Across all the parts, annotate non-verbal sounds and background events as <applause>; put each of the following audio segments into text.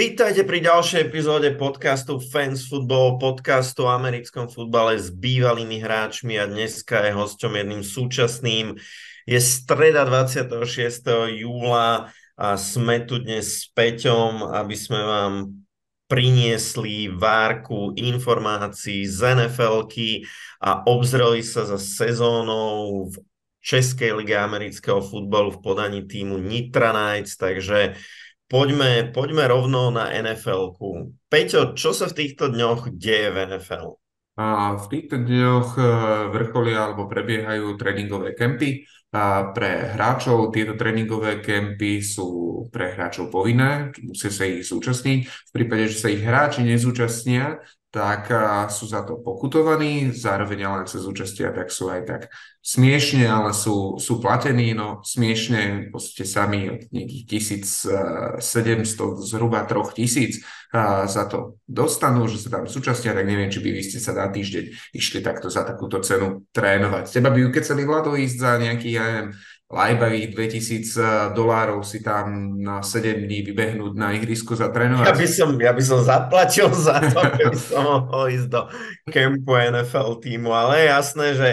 Vítajte pri ďalšej epizóde podcastu Fans Football, podcastu o americkom futbale s bývalými hráčmi a dneska je hosťom jedným súčasným. Je streda 26. júla a sme tu dnes s Peťom, aby sme vám priniesli várku informácií z nfl a obzreli sa za sezónou v Českej lige amerického futbalu v podaní týmu Nitra Knights, takže Poďme, poďme rovno na NFL-ku. Peťo, čo sa v týchto dňoch deje v NFL? A v týchto dňoch e, vrcholia alebo prebiehajú tréningové kempy a pre hráčov. Tieto tréningové kempy sú pre hráčov povinné, musia sa ich zúčastniť. V prípade, že sa ich hráči nezúčastnia, tak sú za to pokutovaní, zároveň ale ak sa zúčastia, tak sú aj tak smiešne, ale sú, sú platení, no smiešne podstate sami od nejakých 1700, zhruba 3000 za to dostanú, že sa tam súčastia, tak neviem, či by vy ste sa na týždeň išli takto za takúto cenu trénovať. Teba by ukecali Vlado ísť za nejaký, ja neviem, lajbavých 2000 eh, dolárov si tam na 7 dní vybehnúť na ihrisku za trénovať. Ja by som, ja by som zaplatil za to, <laughs> keby som mohol ísť do kempu NFL týmu, ale je jasné, že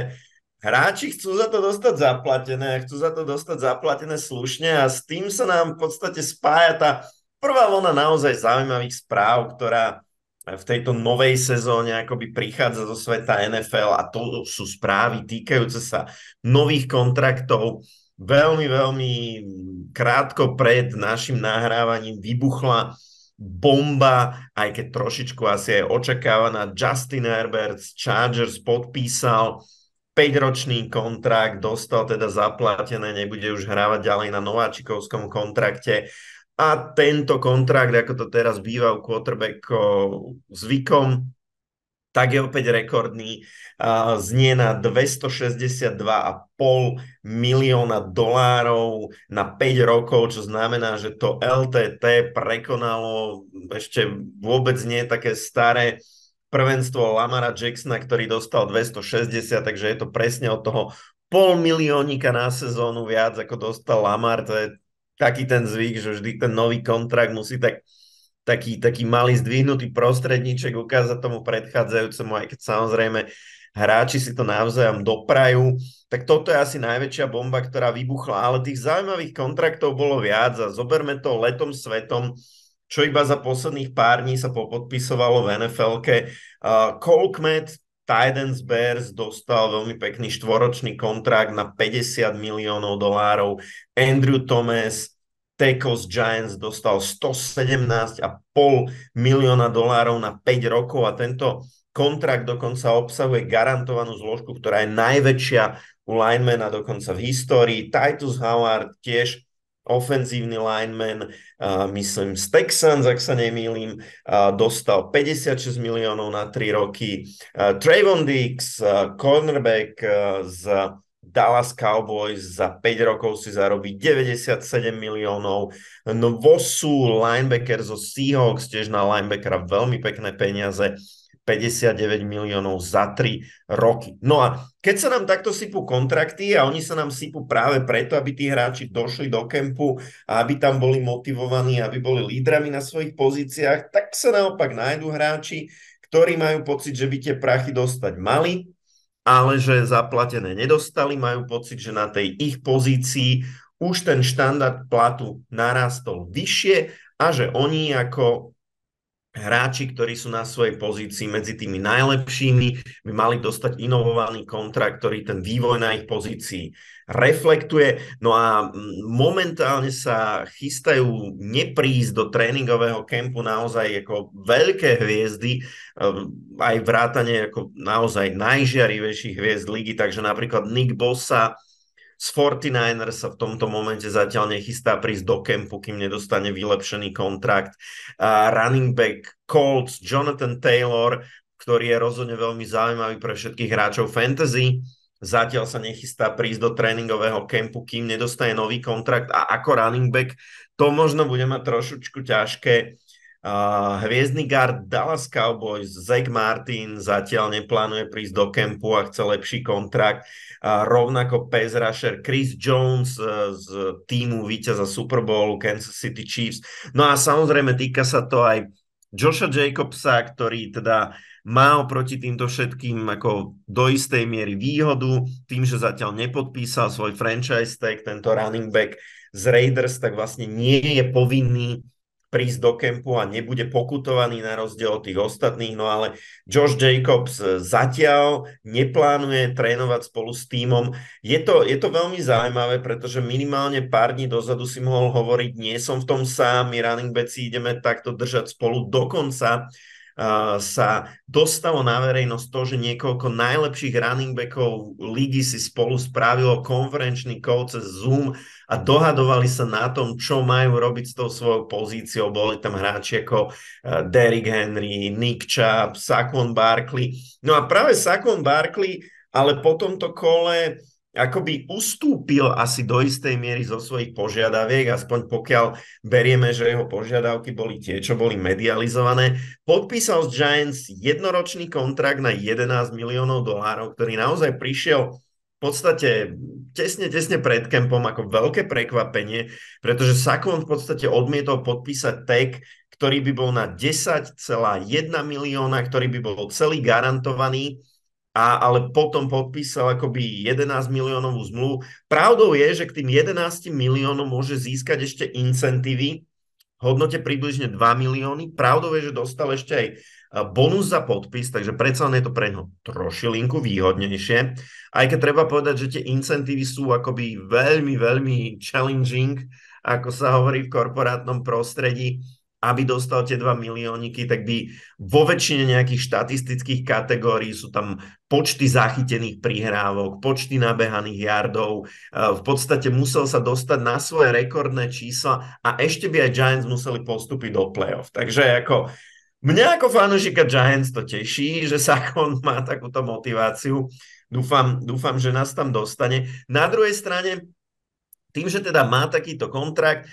hráči chcú za to dostať zaplatené, chcú za to dostať zaplatené slušne a s tým sa nám v podstate spája tá prvá vlna naozaj zaujímavých správ, ktorá v tejto novej sezóne akoby prichádza zo sveta NFL a to sú správy týkajúce sa nových kontraktov, veľmi, veľmi krátko pred našim nahrávaním vybuchla bomba, aj keď trošičku asi aj očakávaná. Justin Herbert z Chargers podpísal 5-ročný kontrakt, dostal teda zaplatené, nebude už hrávať ďalej na nováčikovskom kontrakte. A tento kontrakt, ako to teraz býva u quarterbackov zvykom, tak je opäť rekordný. Znie na 262,5 milióna dolárov na 5 rokov, čo znamená, že to LTT prekonalo ešte vôbec nie také staré prvenstvo Lamara Jacksona, ktorý dostal 260, takže je to presne od toho pol miliónika na sezónu viac, ako dostal Lamar. To je taký ten zvyk, že vždy ten nový kontrakt musí tak taký, taký malý zdvihnutý prostredníček ukázať tomu predchádzajúcemu, aj keď samozrejme hráči si to navzájom doprajú. Tak toto je asi najväčšia bomba, ktorá vybuchla, ale tých zaujímavých kontraktov bolo viac a zoberme to letom svetom, čo iba za posledných pár dní sa popodpisovalo v NFL-ke. Uh, Cole Kmet, Titans Bears dostal veľmi pekný štvoročný kontrakt na 50 miliónov dolárov. Andrew Thomas, Tackles Giants dostal 117,5 milióna dolárov na 5 rokov a tento kontrakt dokonca obsahuje garantovanú zložku, ktorá je najväčšia u linemana dokonca v histórii. Titus Howard tiež ofenzívny lineman, myslím z Texans, ak sa nemýlim, dostal 56 miliónov na 3 roky. Trayvon Dix, cornerback z Dallas Cowboys za 5 rokov si zarobí 97 miliónov. No Vosu, linebacker zo Seahawks, tiež na linebackera veľmi pekné peniaze. 59 miliónov za 3 roky. No a keď sa nám takto sypú kontrakty a oni sa nám sypú práve preto, aby tí hráči došli do kempu a aby tam boli motivovaní, aby boli lídrami na svojich pozíciách, tak sa naopak nájdú hráči, ktorí majú pocit, že by tie prachy dostať mali ale že zaplatené nedostali, majú pocit, že na tej ich pozícii už ten štandard platu narastol vyššie a že oni ako hráči, ktorí sú na svojej pozícii medzi tými najlepšími, by mali dostať inovovaný kontrakt, ktorý ten vývoj na ich pozícii reflektuje. No a momentálne sa chystajú neprísť do tréningového kempu naozaj ako veľké hviezdy, ehm, aj vrátane ako naozaj najžiarivejších hviezd ligy, takže napríklad Nick Bossa, z 49ers sa v tomto momente zatiaľ nechystá prísť do kempu, kým nedostane vylepšený kontrakt. Uh, running back Colts, Jonathan Taylor, ktorý je rozhodne veľmi zaujímavý pre všetkých hráčov fantasy. Zatiaľ sa nechystá prísť do tréningového kempu, kým nedostane nový kontrakt a ako running back to možno bude mať trošičku ťažké. Uh, hviezdny guard Dallas Cowboys, Zach Martin zatiaľ neplánuje prísť do kempu a chce lepší kontrakt. Uh, rovnako pass rusher Chris Jones uh, z týmu víťaza Super Bowlu Kansas City Chiefs. No a samozrejme týka sa to aj Josha Jacobsa, ktorý teda má oproti týmto všetkým ako do istej miery výhodu tým, že zatiaľ nepodpísal svoj franchise tag, tento running back z Raiders, tak vlastne nie je povinný prísť do kempu a nebude pokutovaný na rozdiel od tých ostatných, no ale Josh Jacobs zatiaľ neplánuje trénovať spolu s týmom. Je to, je to veľmi zaujímavé, pretože minimálne pár dní dozadu si mohol hovoriť, nie som v tom sám, my running backi ideme takto držať spolu dokonca sa dostalo na verejnosť to, že niekoľko najlepších running backov ligy si spolu spravilo konferenčný call cez Zoom a dohadovali sa na tom, čo majú robiť s tou svojou pozíciou. Boli tam hráči ako Derrick Henry, Nick Chubb, Saquon Barkley. No a práve Saquon Barkley ale po tomto kole akoby ustúpil asi do istej miery zo svojich požiadaviek, aspoň pokiaľ berieme, že jeho požiadavky boli tie, čo boli medializované. Podpísal z Giants jednoročný kontrakt na 11 miliónov dolárov, ktorý naozaj prišiel v podstate tesne, tesne pred kempom ako veľké prekvapenie, pretože Sakon v podstate odmietol podpísať tag, ktorý by bol na 10,1 milióna, ktorý by bol celý garantovaný a, ale potom podpísal akoby 11 miliónovú zmluvu. Pravdou je, že k tým 11 miliónom môže získať ešte incentívy v hodnote približne 2 milióny. Pravdou je, že dostal ešte aj bonus za podpis, takže predsa je to pre ňo trošilinku výhodnejšie. Aj keď treba povedať, že tie incentívy sú akoby veľmi, veľmi challenging, ako sa hovorí v korporátnom prostredí aby dostal tie 2 milióniky, tak by vo väčšine nejakých štatistických kategórií sú tam počty zachytených prihrávok, počty nabehaných jardov. V podstate musel sa dostať na svoje rekordné čísla a ešte by aj Giants museli postúpiť do playoff. Takže ako mňa ako fanúšika Giants to teší, že Sakon má takúto motiváciu. Dúfam, dúfam, že nás tam dostane. Na druhej strane tým, že teda má takýto kontrakt,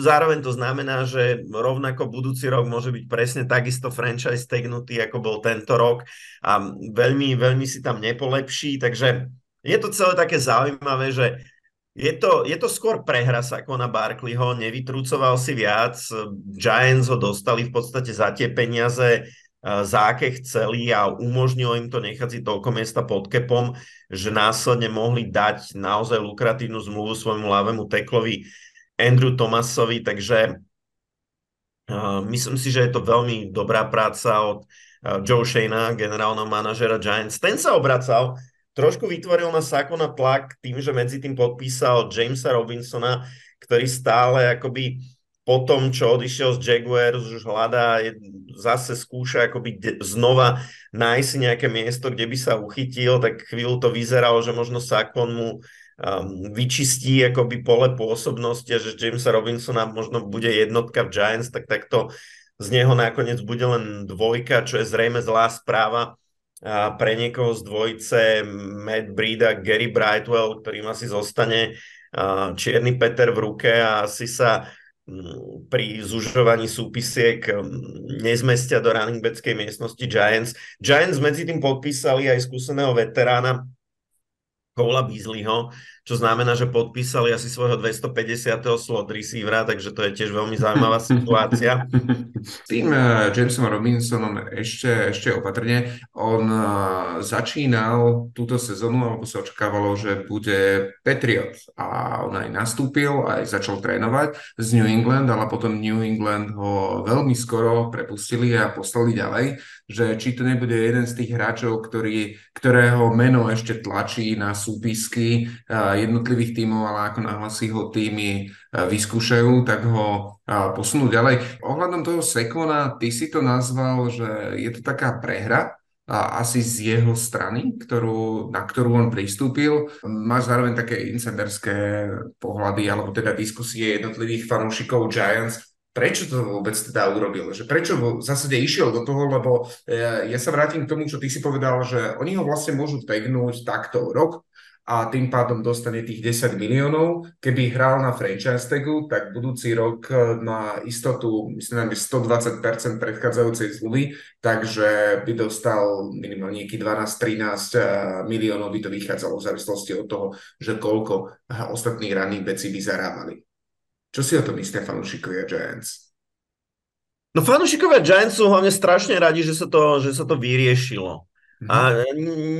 zároveň to znamená, že rovnako budúci rok môže byť presne takisto franchise tagnutý, ako bol tento rok a veľmi, veľmi si tam nepolepší, takže je to celé také zaujímavé, že je to, je to skôr prehra sa ako na Barkleyho, nevytrúcoval si viac, Giants ho dostali v podstate za tie peniaze, za aké chceli a umožnilo im to nechať si toľko miesta pod kepom, že následne mohli dať naozaj lukratívnu zmluvu svojmu ľavému teklovi Andrew Thomasovi, takže uh, myslím si, že je to veľmi dobrá práca od uh, Joe Shana, generálneho manažera Giants. Ten sa obracal, trošku vytvoril na Sakona tlak tým, že medzi tým podpísal Jamesa Robinsona, ktorý stále akoby po tom, čo odišiel z Jaguars, už hľadá, zase skúša akoby znova nájsť nejaké miesto, kde by sa uchytil, tak chvíľu to vyzeralo, že možno Sakon mu um, vyčistí akoby pole pôsobnosti a že Jamesa Robinsona možno bude jednotka v Giants, tak takto z neho nakoniec bude len dvojka, čo je zrejme zlá správa. A pre niekoho z dvojice Matt Breed a Gary Brightwell, ktorým asi zostane čierny Peter v ruke a asi sa pri zužovaní súpisiek um, nezmestia do running backskej miestnosti Giants. Giants medzi tým podpísali aj skúseného veterána Cola Beasleyho, čo znamená, že podpísali asi svojho 250. slot receivera, takže to je tiež veľmi zaujímavá <laughs> situácia. S tým uh, Jamesom Robinsonom ešte, ešte opatrne. On uh, začínal túto sezónu, alebo sa očakávalo, že bude Patriot a on aj nastúpil, aj začal trénovať z New England, ale potom New England ho veľmi skoro prepustili a poslali ďalej, že či to nebude jeden z tých hráčov, ktorý, ktorého meno ešte tlačí na súpisky jednotlivých tímov, ale ako náhle si ho týmy vyskúšajú, tak ho posunú ďalej. Ohľadom toho Sekona, ty si to nazval, že je to taká prehra, a asi z jeho strany, ktorú, na ktorú on pristúpil. Máš zároveň také insiderské pohľady, alebo teda diskusie jednotlivých fanúšikov Giants, prečo to vôbec teda urobil, že prečo v zásade išiel do toho, lebo e, ja sa vrátim k tomu, čo ty si povedal, že oni ho vlastne môžu tagnúť takto rok a tým pádom dostane tých 10 miliónov. Keby hral na franchise tagu, tak budúci rok e, má istotu, myslím, 120% predchádzajúcej zmluvy, takže by dostal minimálne nejaký 12-13 miliónov by to vychádzalo v závislosti od toho, že koľko ostatní running backi by zarábali. Čo si o tom myslia fanúšikovia Giants? No fanúšikovia Giants sú hlavne strašne radi, že sa to, že sa to vyriešilo. Mm-hmm. A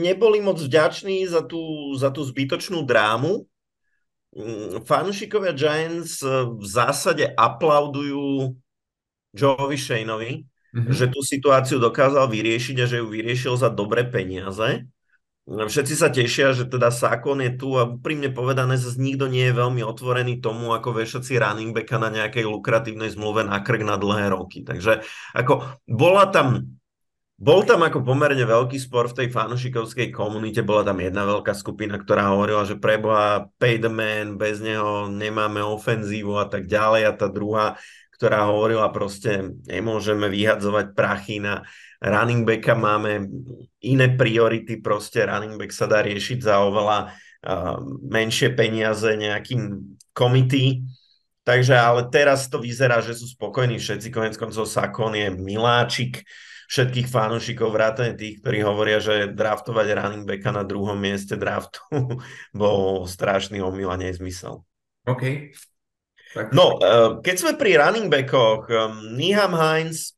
neboli moc vďační za tú, za tú zbytočnú drámu. Mm, fanúšikovia Giants e, v zásade aplaudujú Joeovi Shaneovi, mm-hmm. že tú situáciu dokázal vyriešiť a že ju vyriešil za dobré peniaze. Všetci sa tešia, že teda Sakon je tu a úprimne povedané zase nikto nie je veľmi otvorený tomu, ako vešať si running backa na nejakej lukratívnej zmluve na krk na dlhé roky. Takže ako bola tam bol tam ako pomerne veľký spor v tej fanušikovskej komunite, bola tam jedna veľká skupina, ktorá hovorila, že preboha pay man, bez neho nemáme ofenzívu a tak ďalej a tá druhá, ktorá hovorila proste nemôžeme vyhadzovať prachy na running backa, máme iné priority, proste running back sa dá riešiť za oveľa uh, menšie peniaze nejakým komity. Takže ale teraz to vyzerá, že sú spokojní všetci, konec koncov Sakon je miláčik, všetkých fanúšikov, vrátane tých, ktorí hovoria, že draftovať running backa na druhom mieste draftu <laughs> bol strašný omyl a nezmysel. OK. Tak. No, eh, keď sme pri running backoch, eh, Niham Hines,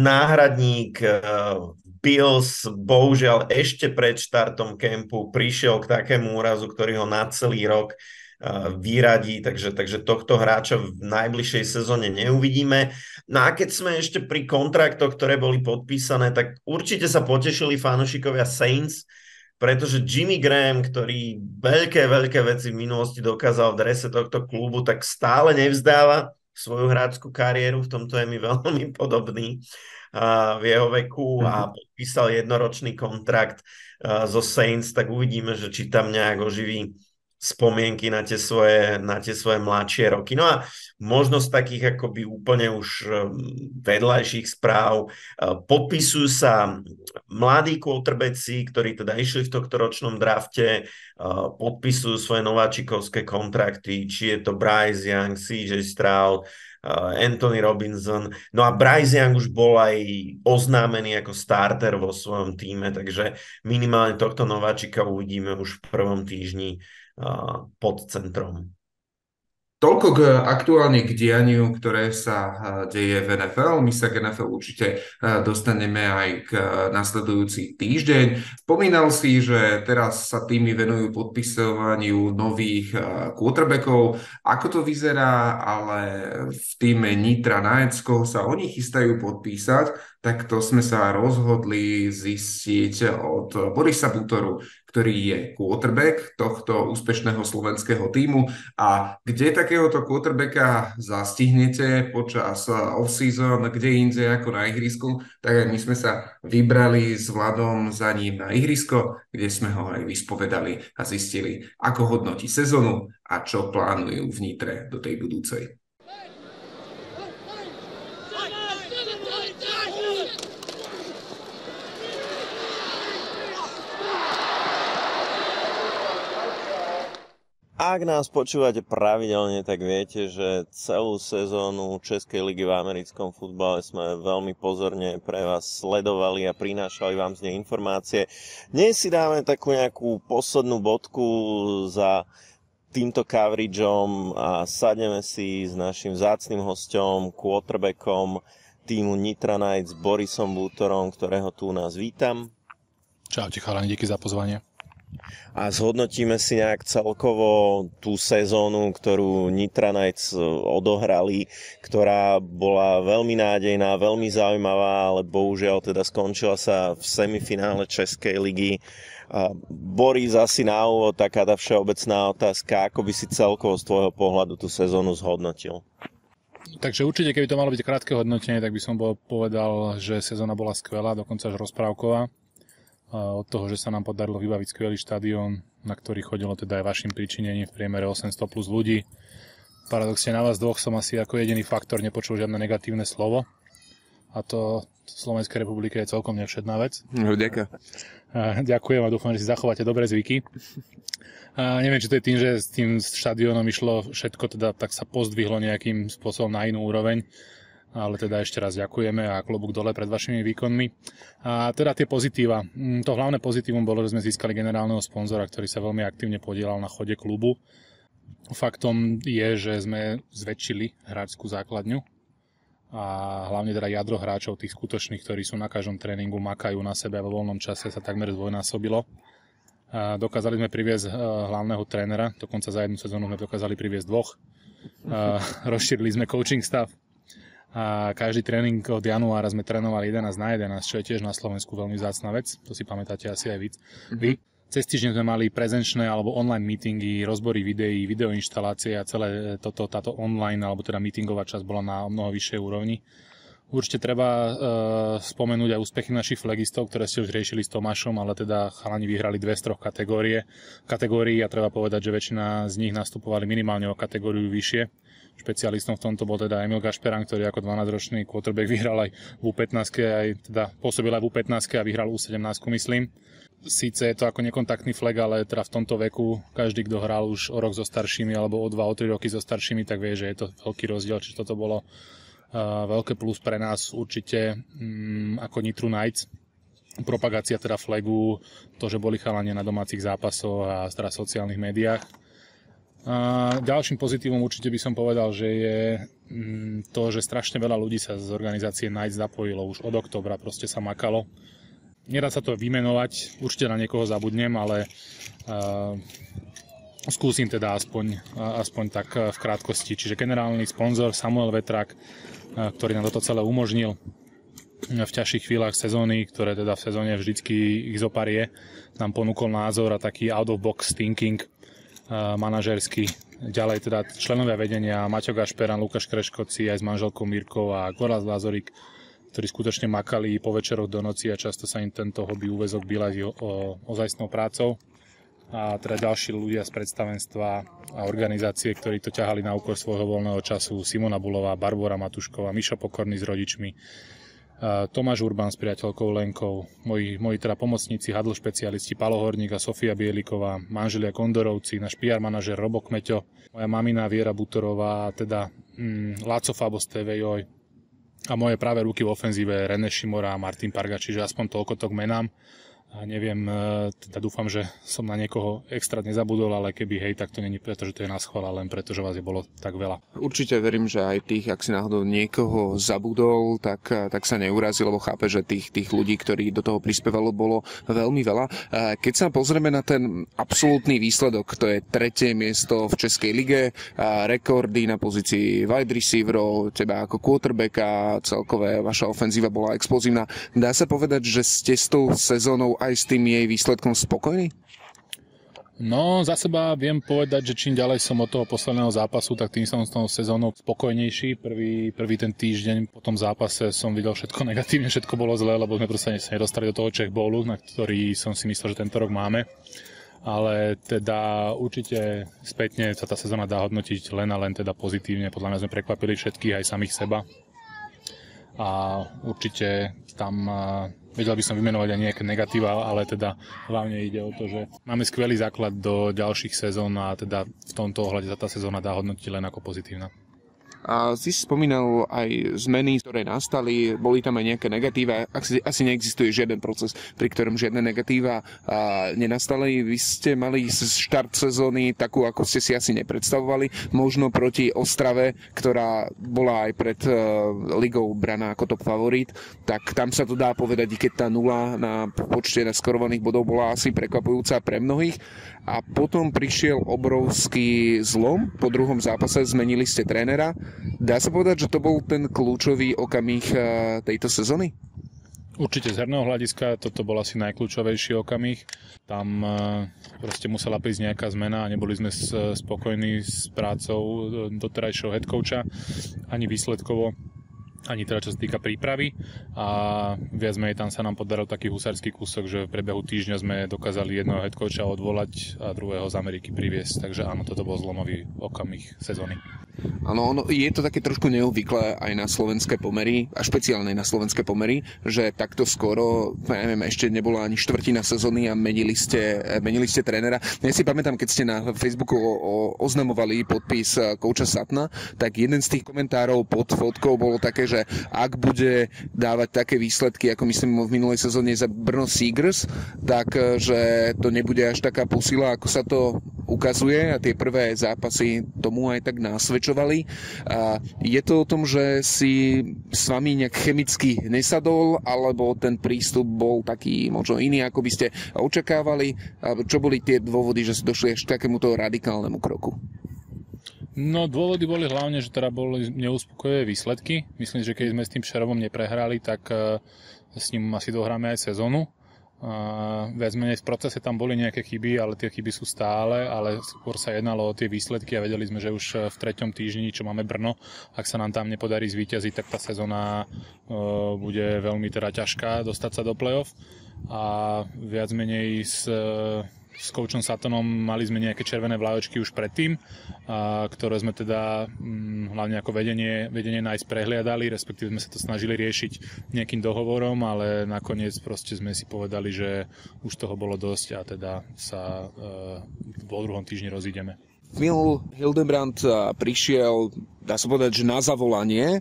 náhradník Bills, bohužiaľ ešte pred štartom kempu prišiel k takému úrazu, ktorý ho na celý rok vyradí, takže, takže tohto hráča v najbližšej sezóne neuvidíme. No a keď sme ešte pri kontraktoch, ktoré boli podpísané, tak určite sa potešili fanošikovia Saints, pretože Jimmy Graham, ktorý veľké, veľké veci v minulosti dokázal v drese tohto klubu, tak stále nevzdáva svoju hráčskú kariéru, v tomto je mi <laughs> veľmi podobný v jeho veku a mhm. podpísal jednoročný kontrakt zo Saints, tak uvidíme, že či tam nejak oživí spomienky na tie svoje, na tie svoje mladšie roky. No a možno z takých akoby úplne už um, vedľajších správ uh, podpisujú sa mladí quarterbacki, ktorí teda išli v tohto ročnom drafte, uh, podpisujú svoje nováčikovské kontrakty, či je to Bryce Young, CJ Stroud, Anthony Robinson. No a Bryce Young už bol aj oznámený ako starter vo svojom týme, takže minimálne tohto nováčika uvidíme už v prvom týždni pod centrom. Toľko k, aktuálne k dianiu, ktoré sa deje v NFL. My sa k NFL určite dostaneme aj k nasledujúci týždeň. Spomínal si, že teraz sa týmy venujú podpisovaniu nových quarterbackov. Ako to vyzerá, ale v týme Nitra Knights, sa oni chystajú podpísať, tak to sme sa rozhodli zistiť od Borisa Butoru, ktorý je quarterback tohto úspešného slovenského týmu a kde takéhoto quarterbacka zastihnete počas off-season, kde inde ako na ihrisku, tak aj my sme sa vybrali s Vladom za ním na ihrisko, kde sme ho aj vyspovedali a zistili, ako hodnotí sezonu a čo plánujú v do tej budúcej. Ak nás počúvate pravidelne, tak viete, že celú sezónu Českej ligy v americkom futbale sme veľmi pozorne pre vás sledovali a prinášali vám z nej informácie. Dnes si dáme takú nejakú poslednú bodku za týmto coverageom a sadneme si s našim zácným hostom, quarterbackom týmu Nitra Knights Borisom Bútorom, ktorého tu u nás vítam. Čaute chalani, díky za pozvanie a zhodnotíme si nejak celkovo tú sezónu, ktorú Nitra Knights e, odohrali, ktorá bola veľmi nádejná, veľmi zaujímavá, ale bohužiaľ teda skončila sa v semifinále Českej ligy. Boris, asi na úvod taká tá všeobecná otázka, ako by si celkovo z tvojho pohľadu tú sezónu zhodnotil? Takže určite, keby to malo byť krátke hodnotenie, tak by som bol povedal, že sezóna bola skvelá, dokonca až rozprávková od toho, že sa nám podarilo vybaviť skvelý štadión, na ktorý chodilo teda aj vašim pričinením v priemere 800 plus ľudí. Paradoxne na vás dvoch som asi ako jediný faktor nepočul žiadne negatívne slovo. a to v Slovenskej republike je celkom nevšetná vec. No, ďakujem. Ďakujem a dúfam, že si zachováte dobré zvyky. A neviem, či to je tým, že s tým štadiónom išlo všetko, teda tak sa pozdvihlo nejakým spôsobom na inú úroveň. Ale teda ešte raz ďakujeme a klobúk dole pred vašimi výkonmi. A teda tie pozitíva. Mm, to hlavné pozitívum bolo, že sme získali generálneho sponzora, ktorý sa veľmi aktívne podielal na chode klubu. Faktom je, že sme zväčšili hráčskú základňu a hlavne teda jadro hráčov, tých skutočných, ktorí sú na každom tréningu, makajú na sebe a vo voľnom čase sa takmer zdvojnásobilo. A dokázali sme priviesť e, hlavného trénera, dokonca za jednu sezónu sme dokázali priviesť dvoch. A <laughs> rozšírili sme coaching stav. A každý tréning od januára sme trénovali 11 na 11, čo je tiež na Slovensku veľmi zácna vec. To si pamätáte asi aj vy. Mm-hmm. Cez týždeň sme mali prezenčné alebo online meetingy, rozbory videí, videoinštalácie a celé toto, táto online alebo teda meetingová časť bola na mnoho vyššej úrovni. Určite treba uh, spomenúť aj úspechy našich flagistov, ktoré ste už riešili s Tomášom, ale teda chalani vyhrali dve z troch kategórie. kategórií a treba povedať, že väčšina z nich nastupovali minimálne o kategóriu vyššie. Špecialistom v tomto bol teda Emil Gašperan, ktorý ako 12-ročný quarterback vyhral aj v U15, aj teda pôsobil aj v U15 a vyhral U17, myslím. Síce je to ako nekontaktný flag, ale teda v tomto veku každý, kto hral už o rok so staršími alebo o dva, o tri roky so staršími, tak vie, že je to veľký rozdiel. Čiže toto bolo veľké plus pre nás určite um, ako Nitru Knights. Propagácia teda flagu, to, že boli chalanie na domácich zápasoch a teda sociálnych médiách. A ďalším pozitívom určite by som povedal, že je um, to, že strašne veľa ľudí sa z organizácie Knights zapojilo už od oktobra, proste sa makalo. Nedá sa to vymenovať, určite na niekoho zabudnem, ale uh, skúsim teda aspoň, aspoň tak v krátkosti. Čiže generálny sponzor Samuel Vetrak, ktorý nám toto celé umožnil v ťažších chvíľach sezóny, ktoré teda v sezóne vždycky ich zoparie, nám ponúkol názor a taký out of box thinking manažersky. Ďalej teda členovia vedenia Maťo Gašperan, Lukáš Kreškoci aj s manželkou Mirkou a Goraz Lázorik, ktorí skutočne makali po večeroch do noci a často sa im tento hobby úvezok byl aj ozajstnou prácou a teda ďalší ľudia z predstavenstva a organizácie, ktorí to ťahali na úkor svojho voľného času. Simona Bulová, Barbara Matušková, Mišo Pokorný s rodičmi, Tomáš Urban s priateľkou Lenkou, moji, moji teda pomocníci, hadl špecialisti Palo Horník a Sofia Bieliková, manželia Kondorovci, náš PR manažer Robo Kmeťo, moja mamina Viera Butorová teda mm, Láco Fabo z TVJ a moje práve ruky v ofenzíve René Šimora a Martin Parga, čiže aspoň toľko to k menám a neviem, e, teda dúfam, že som na niekoho extra nezabudol, ale keby hej, tak to není preto, že to je na schvál, len preto, že vás je bolo tak veľa. Určite verím, že aj tých, ak si náhodou niekoho zabudol, tak, e, tak sa neurazí, lebo chápe, že tých, tých ľudí, ktorí do toho prispievalo, bolo veľmi veľa. E, keď sa pozrieme na ten absolútny výsledok, to je tretie miesto v Českej lige, rekordy na pozícii wide receiverov, teba ako quarterbacka, celkové vaša ofenzíva bola explozívna. Dá sa povedať, že ste s tou sezónou aj s tým jej výsledkom spokojný? No, za seba viem povedať, že čím ďalej som od toho posledného zápasu, tak tým som s tou sezónou spokojnejší. Prvý, prvý ten týždeň po tom zápase som videl všetko <laughs> negatívne, všetko bolo zlé, lebo sme proste sa nedostali do toho Czech Bowlu, na ktorý som si myslel, že tento rok máme. Ale teda určite spätne sa tá sezóna dá hodnotiť len a len teda pozitívne. Podľa mňa sme prekvapili všetkých, aj samých seba. A určite tam Vedel by som vymenovať aj nejaké negatíva, ale teda hlavne ide o to, že máme skvelý základ do ďalších sezón a teda v tomto ohľade sa tá sezóna dá hodnotiť len ako pozitívna. A si spomínal aj zmeny, ktoré nastali, boli tam aj nejaké negatíva. Asi, asi neexistuje žiaden proces, pri ktorom žiadne negatíva nenastali. Vy ste mali štart sezóny takú, ako ste si asi nepredstavovali. Možno proti Ostrave, ktorá bola aj pred uh, ligou braná ako top favorit. Tak tam sa to dá povedať, keď tá nula na počte naskorovaných bodov bola asi prekvapujúca pre mnohých. A potom prišiel obrovský zlom. Po druhom zápase zmenili ste trénera Dá sa povedať, že to bol ten kľúčový okamih eh, tejto sezóny? Určite z herného hľadiska toto bol asi najkľúčovejší okamih. Tam eh, proste musela prísť nejaká zmena a neboli sme spokojní s prácou eh, doterajšieho headcoacha ani výsledkovo ani teda čo sa týka prípravy a viac menej tam sa nám podaril taký husársky kúsok, že v priebehu týždňa sme dokázali jedného headcoacha odvolať a druhého z Ameriky priviesť, takže áno, toto bol zlomový okamih sezóny. Áno, ono, je to také trošku neobvyklé aj na slovenské pomery, a špeciálne na slovenské pomery, že takto skoro, neviem, ešte nebola ani štvrtina sezóny a menili ste, menili ste trénera. Ja si pamätám, keď ste na Facebooku o, o, oznamovali podpis kouča Satna, tak jeden z tých komentárov pod fotkou bolo také, že ak bude dávať také výsledky, ako myslím v minulej sezóne za Brno Seagers, tak že to nebude až taká posila, ako sa to ukazuje a tie prvé zápasy tomu aj tak násvedčovali. A je to o tom, že si s vami nejak chemicky nesadol, alebo ten prístup bol taký možno iný, ako by ste očakávali? A čo boli tie dôvody, že ste došli až k takémuto radikálnemu kroku? No dôvody boli hlavne, že teda boli neuspokojivé výsledky. Myslím, že keď sme s tým Šerovom neprehrali, tak eh, s ním asi dohráme aj sezónu. Viac menej v procese tam boli nejaké chyby, ale tie chyby sú stále, ale skôr sa jednalo o tie výsledky a vedeli sme, že už v treťom týždni, čo máme Brno, ak sa nám tam nepodarí zvíťaziť, tak tá sezóna uh, bude veľmi teda ťažká dostať sa do play-off. A viac menej s, s koučom Satonom mali sme nejaké červené vlajočky už predtým, a, ktoré sme teda m, mm, hlavne ako vedenie, vedenie nájsť prehliadali, respektíve sme sa to snažili riešiť nejakým dohovorom, ale nakoniec proste sme si povedali, že už toho bolo dosť a teda sa e, po druhom týždni rozídeme. Phil Hildebrand prišiel, dá sa povedať, že na zavolanie.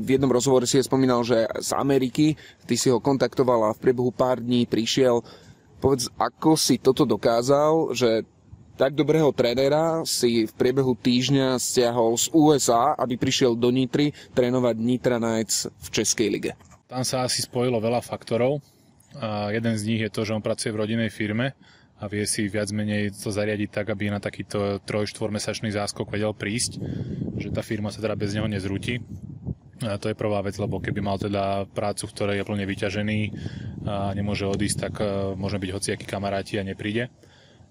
V jednom rozhovore si je spomínal, že z Ameriky, ty si ho kontaktoval a v priebehu pár dní prišiel Povedz, ako si toto dokázal, že tak dobrého trénera si v priebehu týždňa stiahol z USA, aby prišiel do Nitry trénovať Nitra Knights v Českej lige? Tam sa asi spojilo veľa faktorov. A jeden z nich je to, že on pracuje v rodinej firme a vie si viac menej to zariadiť tak, aby na takýto 3-4 mesačný záskok vedel prísť, že tá firma sa teda bez neho nezrúti. A to je prvá vec, lebo keby mal teda prácu, v ktorej je plne vyťažený a nemôže odísť, tak e, môže byť hociakí kamaráti a nepríde.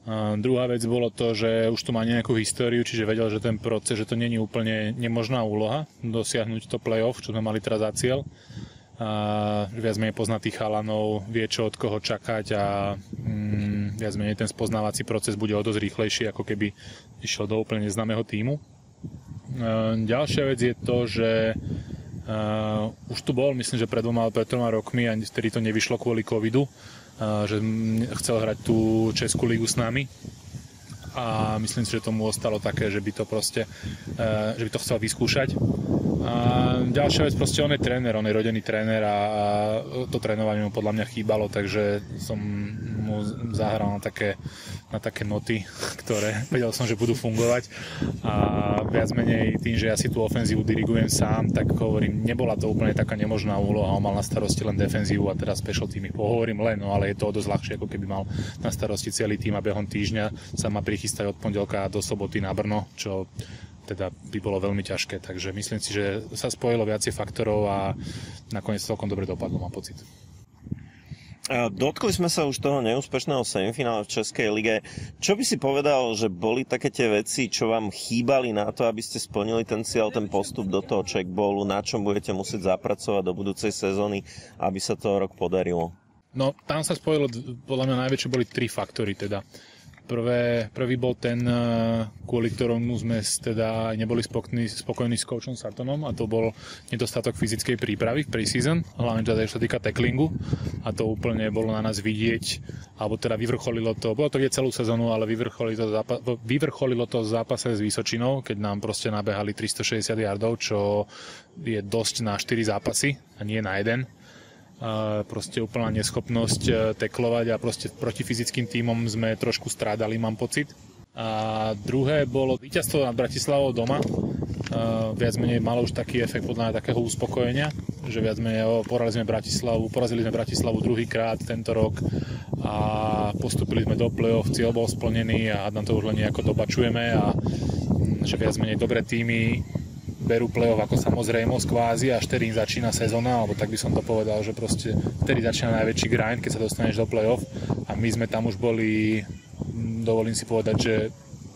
A druhá vec bolo to, že už tu má nejakú históriu, čiže vedel, že ten proces, že to není úplne nemožná úloha dosiahnuť to playoff, čo sme mali teraz za cieľ. A viac menej pozná tých chalanov, vie čo od koho čakať a mm, viac menej ten spoznávací proces bude o dosť rýchlejší, ako keby išiel do úplne neznámeho týmu. Ďalšia vec je to, že uh, už tu bol, myslím, že pred dvoma alebo troma rokmi a vtedy to nevyšlo kvôli covidu, uh, že chcel hrať tú Českú ligu s nami a myslím si, že tomu ostalo také, že by to proste, uh, že by to chcel vyskúšať. A ďalšia vec, proste on je tréner, on je rodený tréner a, a to trénovanie mu podľa mňa chýbalo, takže som mu zahral na také na také noty, <laughs> ktoré vedel som, že budú fungovať a viac menej tým, že ja si tú ofenzívu dirigujem sám, tak hovorím, nebola to úplne taká nemožná úloha, on mal na starosti len defenzívu a teraz special teamy. Pohovorím len, no ale je to dosť ľahšie, ako keby mal na starosti celý tým a behom týždňa sa ma prichystať od pondelka do soboty na Brno, čo teda by bolo veľmi ťažké. Takže myslím si, že sa spojilo viacej faktorov a nakoniec celkom dobre dopadlo, mám pocit. Dotkli sme sa už toho neúspešného semifinále v Českej lige. Čo by si povedal, že boli také tie veci, čo vám chýbali na to, aby ste splnili ten cieľ, ten postup do toho checkballu, na čom budete musieť zapracovať do budúcej sezóny, aby sa to rok podarilo? No, tam sa spojilo, podľa mňa najväčšie boli tri faktory teda. Prvé, prvý bol ten, eh, kvôli ktorom sme teda neboli spokojní, spokojní s coachom Sartonom a to bol nedostatok fyzickej prípravy v preseason, hlavne čo sa týka tacklingu a to úplne bolo na nás vidieť, alebo teda vyvrcholilo to, bolo to je celú sezónu, ale vyvrcholilo to, zápa- vyvrcholilo to v zápase s Vysočinou, keď nám proste nabehali 360 yardov, čo je dosť na 4 zápasy a nie na jeden proste úplná neschopnosť e, teklovať a proste proti fyzickým tímom sme trošku strádali, mám pocit. A druhé bolo víťazstvo nad Bratislavou doma. Uh, viac menej malo už taký efekt podľa takého uspokojenia, že viac menej porazili sme Bratislavu, porazili sme Bratislavu druhýkrát tento rok a postupili sme do play-off, cieľ bol splnený a na to už len nejako dobačujeme a že viac menej dobré týmy berú play-off ako samozrejmosť kvázi až vtedy začína sezóna, alebo tak by som to povedal, že proste vtedy začína najväčší grind, keď sa dostaneš do play-off a my sme tam už boli, dovolím si povedať, že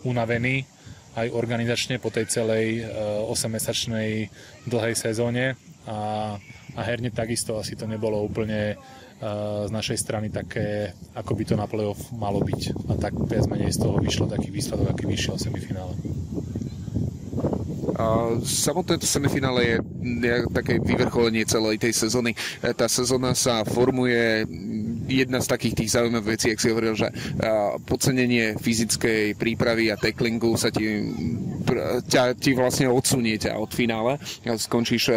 unavení aj organizačne po tej celej 8-mesačnej eh, dlhej sezóne a, a herne takisto asi to nebolo úplne z našej strany také, ako by to na playoff malo byť. A tak viac menej z toho vyšlo taký výsledok, aký vyšiel v semifinále. Samotné to semifinále je také vyvrcholenie celej tej sezóny. E, tá sezóna sa formuje jedna z takých tých zaujímavých vecí, ak si hovoril, že podcenenie fyzickej prípravy a tacklingu sa ti, ťa, ti vlastne odsunie ťa od finále. Skončíš,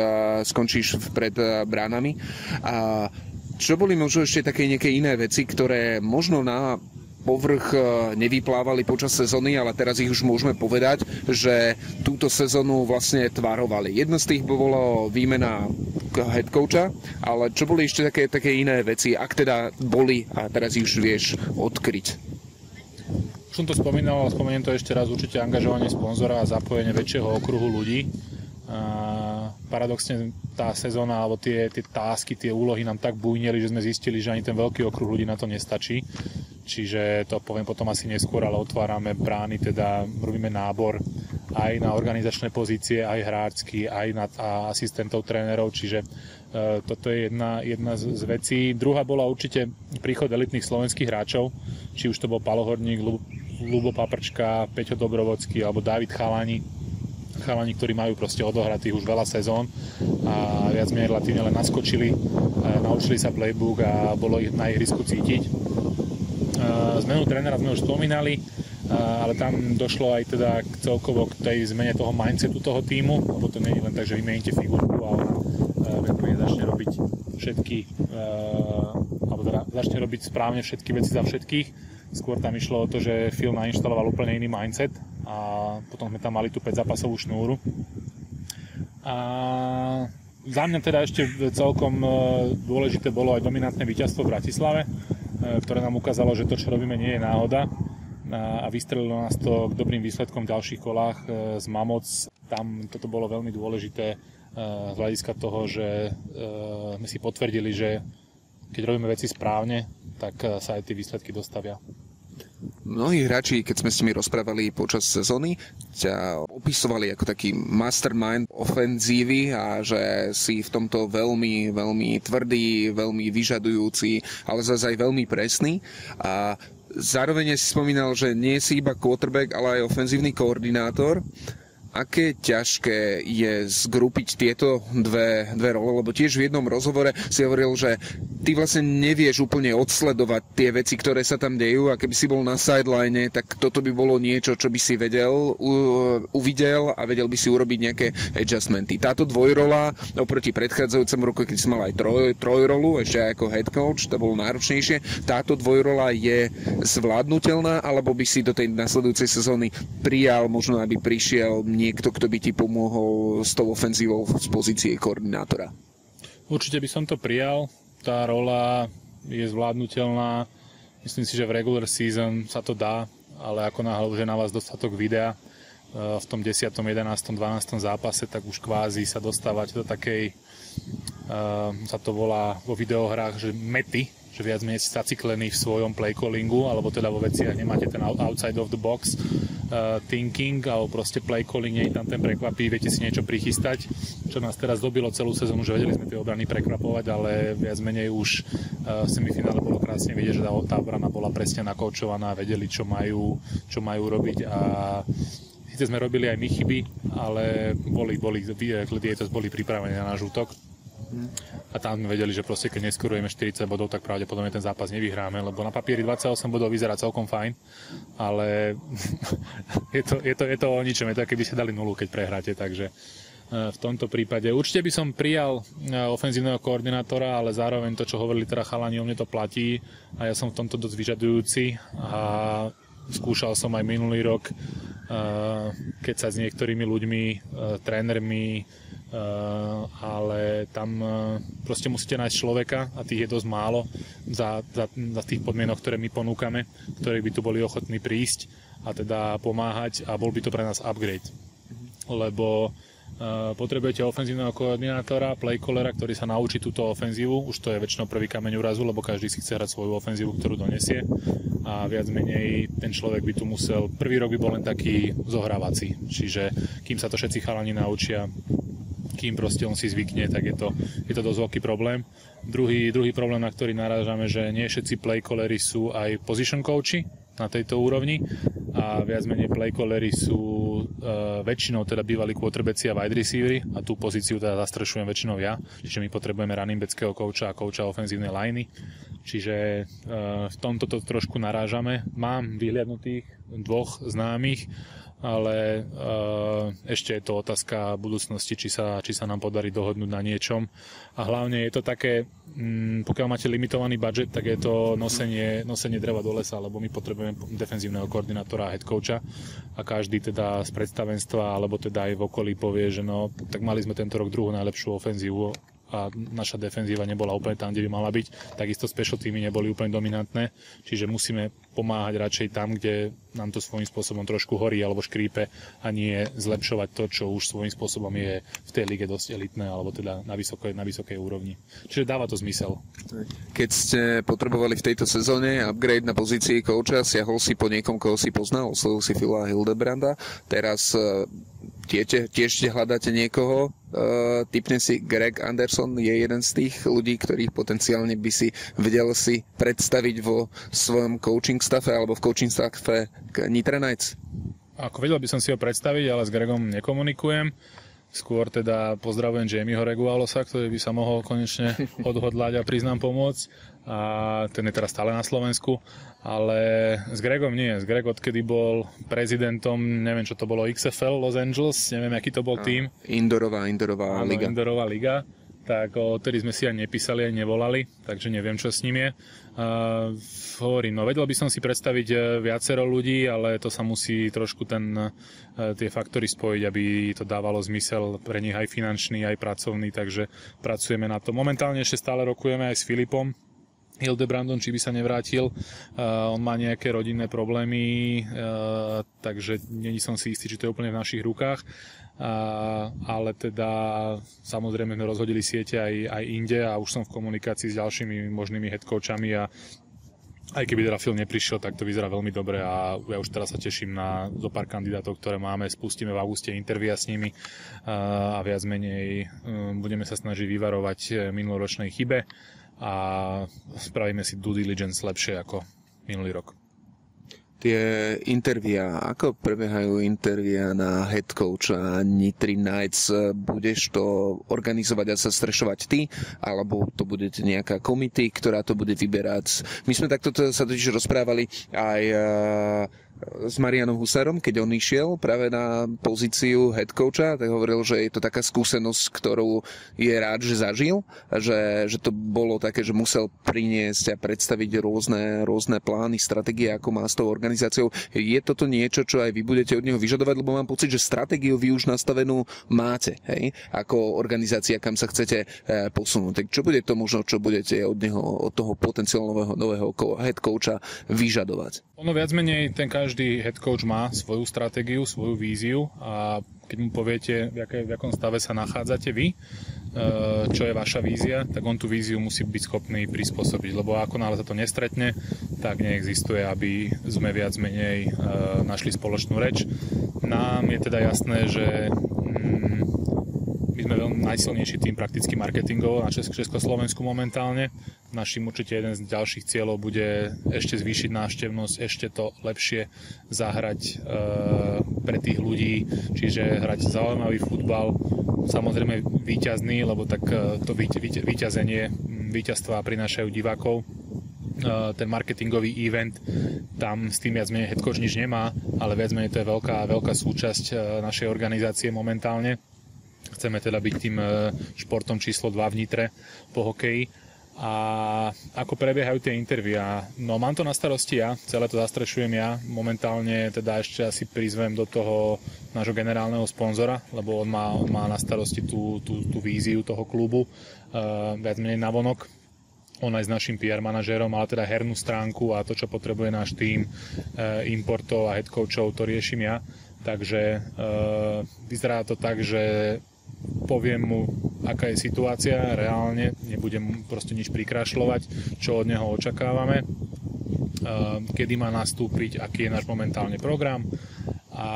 skončíš pred bránami. A čo boli možno ešte také nejaké iné veci, ktoré možno na povrch e, nevyplávali počas sezóny, ale teraz ich už môžeme povedať, že túto sezónu vlastne tvarovali. Jedno z tých bolo výmena head coacha, ale čo boli ešte také, také iné veci, ak teda boli a teraz ich už vieš odkryť? Už som to spomínal, ale spomeniem to ešte raz, určite angažovanie sponzora a zapojenie väčšieho okruhu ľudí. A paradoxne tá sezóna alebo tie, tie tásky, tie úlohy nám tak bujneli, že sme zistili, že ani ten veľký okruh ľudí na to nestačí. Čiže to poviem potom asi neskôr, ale otvárame brány, teda robíme nábor aj na organizačné pozície, aj hráčsky, aj na asistentov, trénerov, čiže e, toto je jedna, jedna z, vecí. Druhá bola určite príchod elitných slovenských hráčov, či už to bol Palohorník, Lubo Paprčka, Peťo Dobrovodský alebo David Chalani, chalani, ktorí majú proste odohratých už veľa sezón a viac menej relatívne len naskočili, naučili sa playbook a bolo ich na ihrisku cítiť. Zmenu trénera sme už spomínali, ale tam došlo aj teda celkovo k tej zmene toho mindsetu toho týmu, lebo to nie je len tak, že vymeníte figurku a ona nakoniec začne robiť všetky, alebo teda začne robiť správne všetky veci za všetkých. Skôr tam išlo o to, že Phil nainštaloval úplne iný mindset a potom sme tam mali tú 5 zápasovú šnúru. A za mňa teda ešte celkom e, dôležité bolo aj dominantné víťazstvo v Bratislave, e, ktoré nám ukázalo, že to, čo robíme, nie je náhoda a vystrelilo nás to k dobrým výsledkom v ďalších kolách e, z Mamoc. Tam toto bolo veľmi dôležité z hľadiska toho, že sme si potvrdili, že keď robíme veci správne, tak sa aj tie výsledky dostavia. Mnohí hráči, keď sme s nimi rozprávali počas sezóny, ťa opisovali ako taký mastermind ofenzívy a že si v tomto veľmi, veľmi tvrdý, veľmi vyžadujúci, ale zase aj veľmi presný. A zároveň si spomínal, že nie si iba quarterback, ale aj ofenzívny koordinátor aké ťažké je zgrupiť tieto dve, dve role, lebo tiež v jednom rozhovore si hovoril, že ty vlastne nevieš úplne odsledovať tie veci, ktoré sa tam dejú a keby si bol na sideline, tak toto by bolo niečo, čo by si vedel, u, uvidel a vedel by si urobiť nejaké adjustmenty. Táto dvojrola oproti predchádzajúcemu roku, keď si mal aj troj, trojrolu, ešte ako head coach, to bolo náročnejšie, táto dvojrola je zvládnutelná, alebo by si do tej nasledujúcej sezóny prijal, možno aby prišiel niekto, kto by ti pomohol s tou ofenzívou z pozície koordinátora? Určite by som to prijal. Tá rola je zvládnutelná. Myslím si, že v regular season sa to dá, ale ako náhle už je na vás dostatok videa eh, v tom 10., 11., 12. zápase, tak už kvázi sa dostávať do takej, uh, sa to volá vo videohrách, že mety, že viac menej zaciklený v svojom play alebo teda vo veciach nemáte ten outside of the box uh, thinking, alebo proste play nie je tam ten prekvapí, viete si niečo prichystať, čo nás teraz dobilo celú sezónu, že vedeli sme tie obrany prekvapovať, ale viac menej už uh, v semifinále bolo krásne vidieť, že tá, obrana bola presne nakoučovaná, vedeli, čo majú, čo majú robiť a Sice sme robili aj my chyby, ale boli, boli, Gladiators boli pripravení na náš útok a tam vedeli, že proste keď neskorujeme 40 bodov, tak pravdepodobne ten zápas nevyhráme, lebo na papieri 28 bodov vyzerá celkom fajn, ale <laughs> je, to, je, to, je to o ničom, je to, keby ste dali nulu, keď prehráte, takže e, v tomto prípade. Určite by som prijal e, ofenzívneho koordinátora, ale zároveň to, čo hovorili teda chalani, o mne to platí a ja som v tomto dosť vyžadujúci a skúšal som aj minulý rok, e, keď sa s niektorými ľuďmi, trénermi, ale tam eh, proste musíte nájsť človeka a tých je dosť málo za, za, za tých podmienok, ktoré my ponúkame, ktorí by tu boli ochotní prísť a teda pomáhať a bol by to pre nás upgrade. Lebo uh, potrebujete ofenzívneho koordinátora, playcallera, ktorý sa naučí túto ofenzívu, už to je väčšinou prvý kameň úrazu, lebo každý si chce hrať svoju ofenzívu, ktorú donesie a viac menej ten človek by tu musel, prvý rok by bol len taký zohrávací, čiže kým sa to všetci chalani naučia, kým proste on si zvykne, tak je to, je to dosť veľký problém. Druhý, druhý problém, na ktorý narážame, že nie všetci playcallery sú aj position coachy na tejto úrovni a viac menej playcallery sú uh, väčšinou teda bývalí quarterbacki a wide receivery a tú pozíciu teda zastrešujem väčšinou ja, čiže my potrebujeme running backského kouča a kouča ofenzívnej liney, čiže uh, v tomto to trošku narážame. Mám vyhliadnutých dvoch známych, ale uh, ešte je to otázka budúcnosti, či sa, či sa nám podarí dohodnúť na niečom. A hlavne je to také, um, pokiaľ máte limitovaný budget, tak je to nosenie, nosenie dreva do lesa, lebo my potrebujeme defenzívneho koordinátora a head coacha a každý teda z predstavenstva alebo teda aj v okolí povie, že no, tak mali sme tento rok druhú najlepšiu ofenzívu a naša defenzíva nebola úplne tam, kde by mala byť. Takisto special týmy neboli úplne dominantné, čiže musíme pomáhať radšej tam, kde nám to svojím spôsobom trošku horí alebo škrípe a nie zlepšovať to, čo už svojím spôsobom je v tej lige dosť elitné alebo teda na vysokej, na vysokej úrovni. Čiže dáva to zmysel. Keď ste potrebovali v tejto sezóne upgrade na pozícii kouča, siahol si po niekom, koho si poznal, oslovil si Fila Hildebranda. Teraz tiež, tiež hľadáte niekoho, uh, typne si Greg Anderson je jeden z tých ľudí, ktorých potenciálne by si vedel si predstaviť vo svojom coaching staffe alebo v coaching staffe Nitra Knights? Ako vedel by som si ho predstaviť, ale s Gregom nekomunikujem. Skôr teda pozdravujem Jamieho Regualosa, ktorý by sa mohol konečne <laughs> odhodlať a priznám pomôcť. A ten je teraz stále na Slovensku. Ale s Gregom nie. S Greg odkedy bol prezidentom, neviem čo to bolo, XFL Los Angeles, neviem aký to bol tým. Indorová, Indorová liga. Indorová liga tak odtedy sme si ani nepísali, ani nevolali, takže neviem, čo s ním je. Uh, hovorím, no vedel by som si predstaviť e, viacero ľudí, ale to sa musí trošku ten, uh, tie faktory spojiť, aby to dávalo zmysel pre nich aj finančný, aj pracovný, takže pracujeme na to. Momentálne ešte stále rokujeme aj s Filipom, Hildebrandom, či by sa nevrátil. Uh, on má nejaké rodinné problémy, uh, takže není som si istý, či to je úplne v našich rukách ale teda samozrejme sme rozhodili siete aj, aj inde a už som v komunikácii s ďalšími možnými headcoachami a aj keby teda film neprišiel, tak to vyzerá veľmi dobre a ja už teraz sa teším na zo pár kandidátov, ktoré máme. Spustíme v auguste intervia s nimi a viac menej um, budeme sa snažiť vyvarovať eh, minuloročnej chybe a spravíme si due diligence lepšie ako minulý rok tie intervia, ako prebiehajú intervia na head coacha Nitri Nights? Budeš to organizovať a sa strešovať ty, alebo to budete nejaká komity, ktorá to bude vyberať? My sme takto sa totiž rozprávali aj s Marianom Husarom, keď on išiel práve na pozíciu head coacha, tak hovoril, že je to taká skúsenosť, ktorú je rád, že zažil, že, že to bolo také, že musel priniesť a predstaviť rôzne, rôzne plány, stratégie, ako má s tou organizáciou. Je toto niečo, čo aj vy budete od neho vyžadovať, lebo mám pocit, že stratégiu vy už nastavenú máte, hej? ako organizácia, kam sa chcete eh, posunúť. Tak čo bude to možno, čo budete od neho, od toho potenciálneho nového head coacha vyžadovať? Ono viac menej ten každý head coach má svoju stratégiu, svoju víziu a keď mu poviete, v, aké, v akom stave sa nachádzate vy, e, čo je vaša vízia, tak on tú víziu musí byť schopný prispôsobiť, lebo ako náhle sa to nestretne, tak neexistuje, aby sme viac menej e, našli spoločnú reč. Nám je teda jasné, že mm, my sme veľmi najsilnejší tým prakticky marketingov na Československu momentálne našim určite jeden z ďalších cieľov bude ešte zvýšiť návštevnosť, ešte to lepšie zahrať e, pre tých ľudí, čiže hrať zaujímavý futbal, samozrejme výťazný, lebo tak e, to výťazenie, víťazstva prinášajú divákov, e, ten marketingový event, tam s tým viac menej headcoach nič nemá, ale viac menej to je veľká, veľká súčasť e, našej organizácie momentálne. Chceme teda byť tým športom číslo 2 v Nitre po hokeji a ako prebiehajú tie intervia. No mám to na starosti ja, celé to zastrešujem ja. Momentálne teda ešte asi prizvem do toho nášho generálneho sponzora, lebo on má, on má na starosti tú, tú, tú víziu toho klubu, uh, viac menej navonok. On aj s našim PR manažérom, ale teda hernú stránku a to, čo potrebuje náš tým uh, importov a head coachov, to riešim ja. Takže uh, vyzerá to tak, že poviem mu, aká je situácia reálne, nebudem proste nič prikrašľovať, čo od neho očakávame, kedy má nastúpiť, aký je náš momentálny program a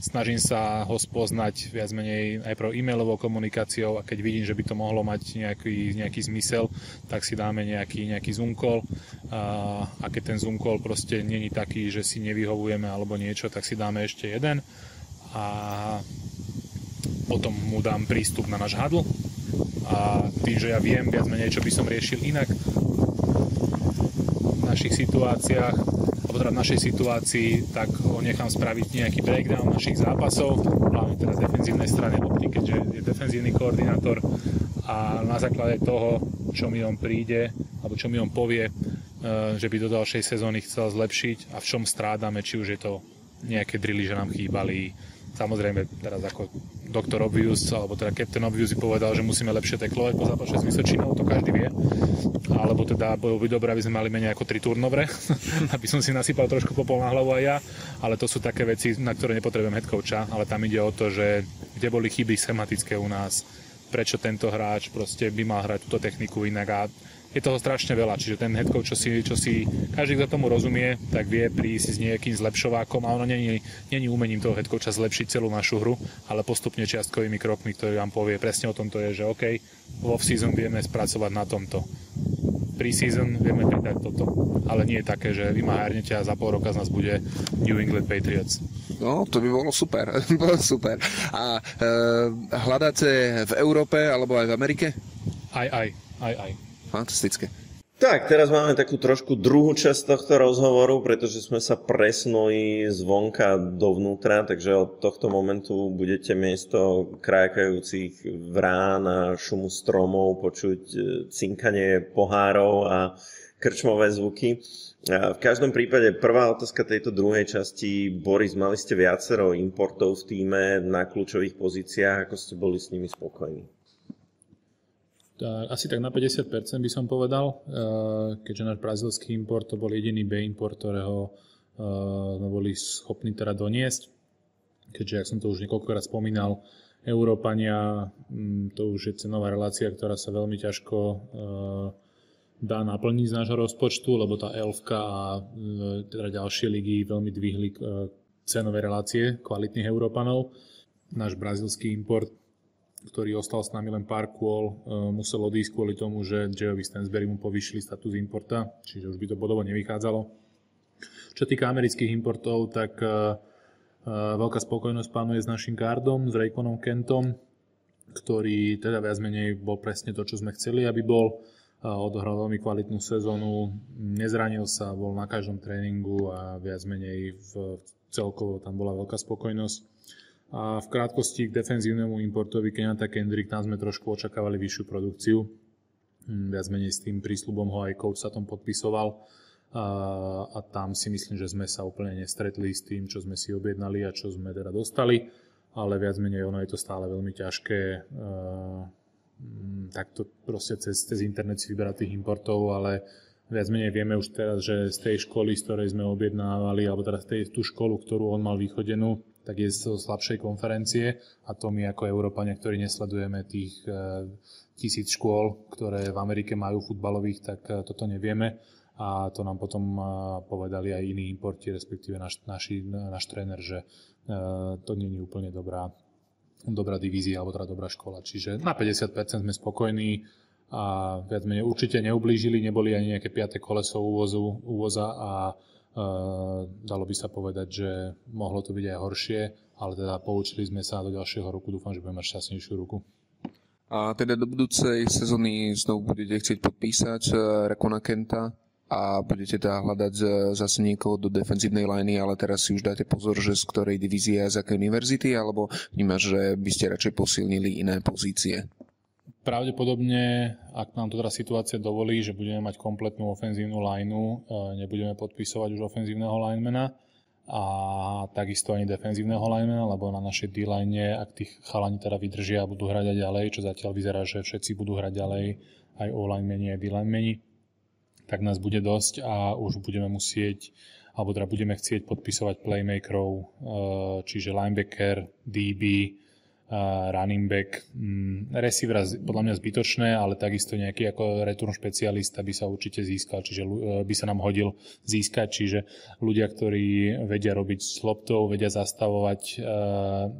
snažím sa ho spoznať viac menej aj pro e-mailovou komunikáciou a keď vidím, že by to mohlo mať nejaký, nejaký zmysel, tak si dáme nejaký, nejaký Zoom call. A, a keď ten Zoom call proste není taký, že si nevyhovujeme alebo niečo, tak si dáme ešte jeden. A potom mu dám prístup na náš hadl a tým, že ja viem viac menej, čo by som riešil inak v našich situáciách, alebo teda v našej situácii, tak ho nechám spraviť nejaký breakdown našich zápasov, hlavne teda defenzívnej strany lopty, keďže je defenzívny koordinátor a na základe toho, čo mi on príde, alebo čo mi on povie, eh, že by do ďalšej sezóny chcel zlepšiť a v čom strádame, či už je to nejaké drily, že nám chýbali, samozrejme teraz ako doktor Obvious, alebo teda Captain Obvious povedal, že musíme lepšie teklovať po zápase s Vysočinou, to každý vie. Alebo teda bolo by dobré, aby sme mali menej ako tri turnovre, <laughs> aby som si nasypal trošku popol na hlavu aj ja, ale to sú také veci, na ktoré nepotrebujem head coacha, ale tam ide o to, že kde boli chyby schematické u nás, prečo tento hráč proste by mal hrať túto techniku inak a je toho strašne veľa, čiže ten headcoach, čo si, čo si každý, kto tomu rozumie, tak vie prísť s nejakým zlepšovákom a ono není, není umením toho headcoacha zlepšiť celú našu hru, ale postupne čiastkovými krokmi, ktorý vám povie presne o tomto je, že OK, v off-season vieme spracovať na tomto. Pre-season vieme pridať toto, ale nie je také, že vy ma hárnete a za pol roka z nás bude New England Patriots. No, to by bolo super. <laughs> bolo super. A e, hľadáte v Európe alebo aj v Amerike? Aj, aj, aj, aj. Fantastické. Tak, teraz máme takú trošku druhú časť tohto rozhovoru, pretože sme sa presnuli zvonka dovnútra, takže od tohto momentu budete miesto krákajúcich vrán a šumu stromov počuť e, cinkanie pohárov a krčmové zvuky. V každom prípade prvá otázka tejto druhej časti. Boris, mali ste viacero importov v týme na kľúčových pozíciách, ako ste boli s nimi spokojní? Asi tak na 50% by som povedal, eh, keďže náš brazilský import to bol jediný B import, ktorého eh, sme boli schopní teda doniesť. Keďže, ak som to už niekoľkokrát spomínal, Európania, mm, to už je cenová relácia, ktorá sa veľmi ťažko eh, dá naplniť z nášho rozpočtu, lebo tá Elfka a teda ďalšie ligy veľmi dvihli cenové relácie kvalitných Európanov. Náš brazilský import ktorý ostal s nami len pár kôl, e, musel odísť kvôli tomu, že Joevi Stansberry mu povyšili status importa, čiže už by to bodovo nevychádzalo. Čo týka amerických importov, tak e, e, veľká spokojnosť pánuje s našim kardom, s Rayconom Kentom, ktorý teda viac menej bol presne to, čo sme chceli, aby bol. Odohral veľmi kvalitnú sezónu, nezranil sa, bol na každom tréningu a viac menej v celkovo tam bola veľká spokojnosť. A v krátkosti k defenzívnemu importovi Kenata Kendrick tam sme trošku očakávali vyššiu produkciu. Hm, viac menej s tým prísľubom ho aj coach sa tom podpisoval. A, a tam si myslím, že sme sa úplne nestretli s tým, čo sme si objednali a čo sme teda dostali. Ale viac menej ono je to stále veľmi ťažké hm, takto proste cez, cez internet si vyberať tých importov, ale viac menej vieme už teraz, že z tej školy, z ktorej sme objednávali, alebo teda z tej, tú školu, ktorú on mal vychodenú, tak je z slabšej konferencie a to my ako Európania, ktorí nesledujeme tých e, tisíc škôl, ktoré v Amerike majú futbalových, tak e, toto nevieme a to nám potom e, povedali aj iní importi, respektíve náš, naši, náš tréner, že to nie je úplne dobrá, dobrá divízia alebo teda dobrá škola. Čiže na 50% sme spokojní a viac menej určite neublížili, neboli ani nejaké piaté koleso úvozu, úvoza a dalo by sa povedať, že mohlo to byť aj horšie, ale teda poučili sme sa do ďalšieho roku, dúfam, že budeme mať šťastnejšiu ruku. A teda do budúcej sezóny znovu budete chcieť podpísať e, Rekona Kenta a budete teda hľadať e, zase niekoho do defenzívnej liney, ale teraz si už dáte pozor, že z ktorej divízie a z akej univerzity, alebo vnímaš, že by ste radšej posilnili iné pozície? Pravdepodobne, ak nám to teda situácia dovolí, že budeme mať kompletnú ofenzívnu lineu, e, nebudeme podpisovať už ofenzívneho linemana a takisto ani defenzívneho linemana, lebo na našej D-line, ak tí chalani teda vydržia a budú hrať aj ďalej, čo zatiaľ vyzerá, že všetci budú hrať ďalej, aj O-linemeni, aj D-linemeni, tak nás bude dosť a už budeme musieť, alebo teda budeme chcieť podpisovať playmakerov, e, čiže linebacker, DB, running back, mm, receiver podľa mňa zbytočné, ale takisto nejaký ako return špecialista by sa určite získal, čiže by sa nám hodil získať, čiže ľudia, ktorí vedia robiť s loptou, vedia zastavovať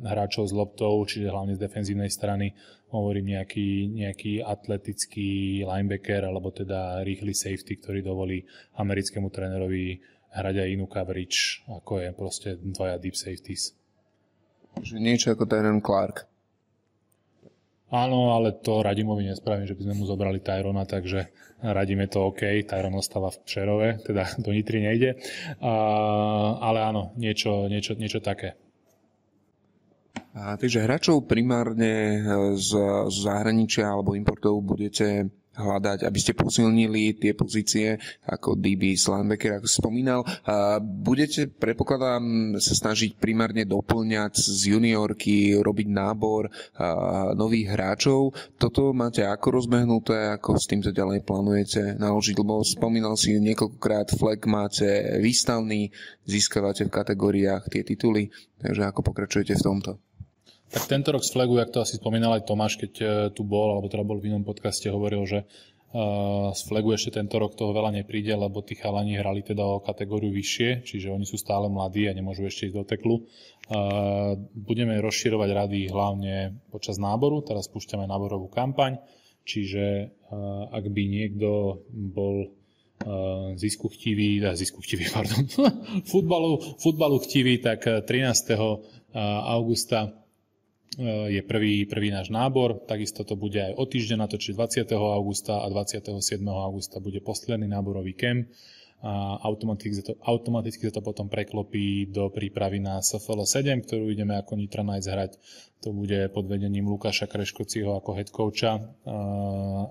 hráčov s loptou, čiže hlavne z defenzívnej strany, hovorím nejaký, nejaký atletický linebacker alebo teda rýchly safety, ktorý dovolí americkému trénerovi hrať aj inú coverage, ako je proste dvaja deep safeties. Že niečo ako Tyron Clark. Áno, ale to Radimovi nespravím, že by sme mu zobrali Tyrona, takže radíme to OK, Tyron ostáva v Přerove, teda <laughs> do Nitry nejde, a, ale áno, niečo, niečo, niečo také. A, takže hráčov primárne z, z zahraničia alebo importov budete hľadať, aby ste posilnili tie pozície ako DB, linebacker, ako spomínal. Budete, predpokladám, sa snažiť primárne doplňať z juniorky, robiť nábor nových hráčov. Toto máte ako rozbehnuté, ako s týmto ďalej plánujete naložiť, lebo spomínal si niekoľkokrát flag máte výstavný, získavate v kategóriách tie tituly, takže ako pokračujete v tomto? Tak tento rok z flagu, jak to asi spomínal aj Tomáš, keď e, tu bol, alebo teda bol v inom podcaste, hovoril, že uh, z flagu ešte tento rok toho veľa nepríde, lebo tí chalani hrali teda o kategóriu vyššie, čiže oni sú stále mladí a nemôžu ešte ísť do teklu. Uh, budeme rozširovať rady hlavne počas náboru, teraz spúšťame náborovú kampaň, čiže ak by niekto bol zisku chtivý, zisku chtivý, <laughs> pardon, futbalu, futbalu chtivý, tak 13. augusta je prvý, prvý náš nábor, takisto to bude aj o týždeň na to, čiže 20. augusta a 27. augusta bude posledný náborový kemp automaticky sa, to, automaticky sa to potom preklopí do prípravy na SFL 7, ktorú ideme ako Nitra Knights hrať. To bude pod vedením Lukáša Kreškociho ako head coacha eh,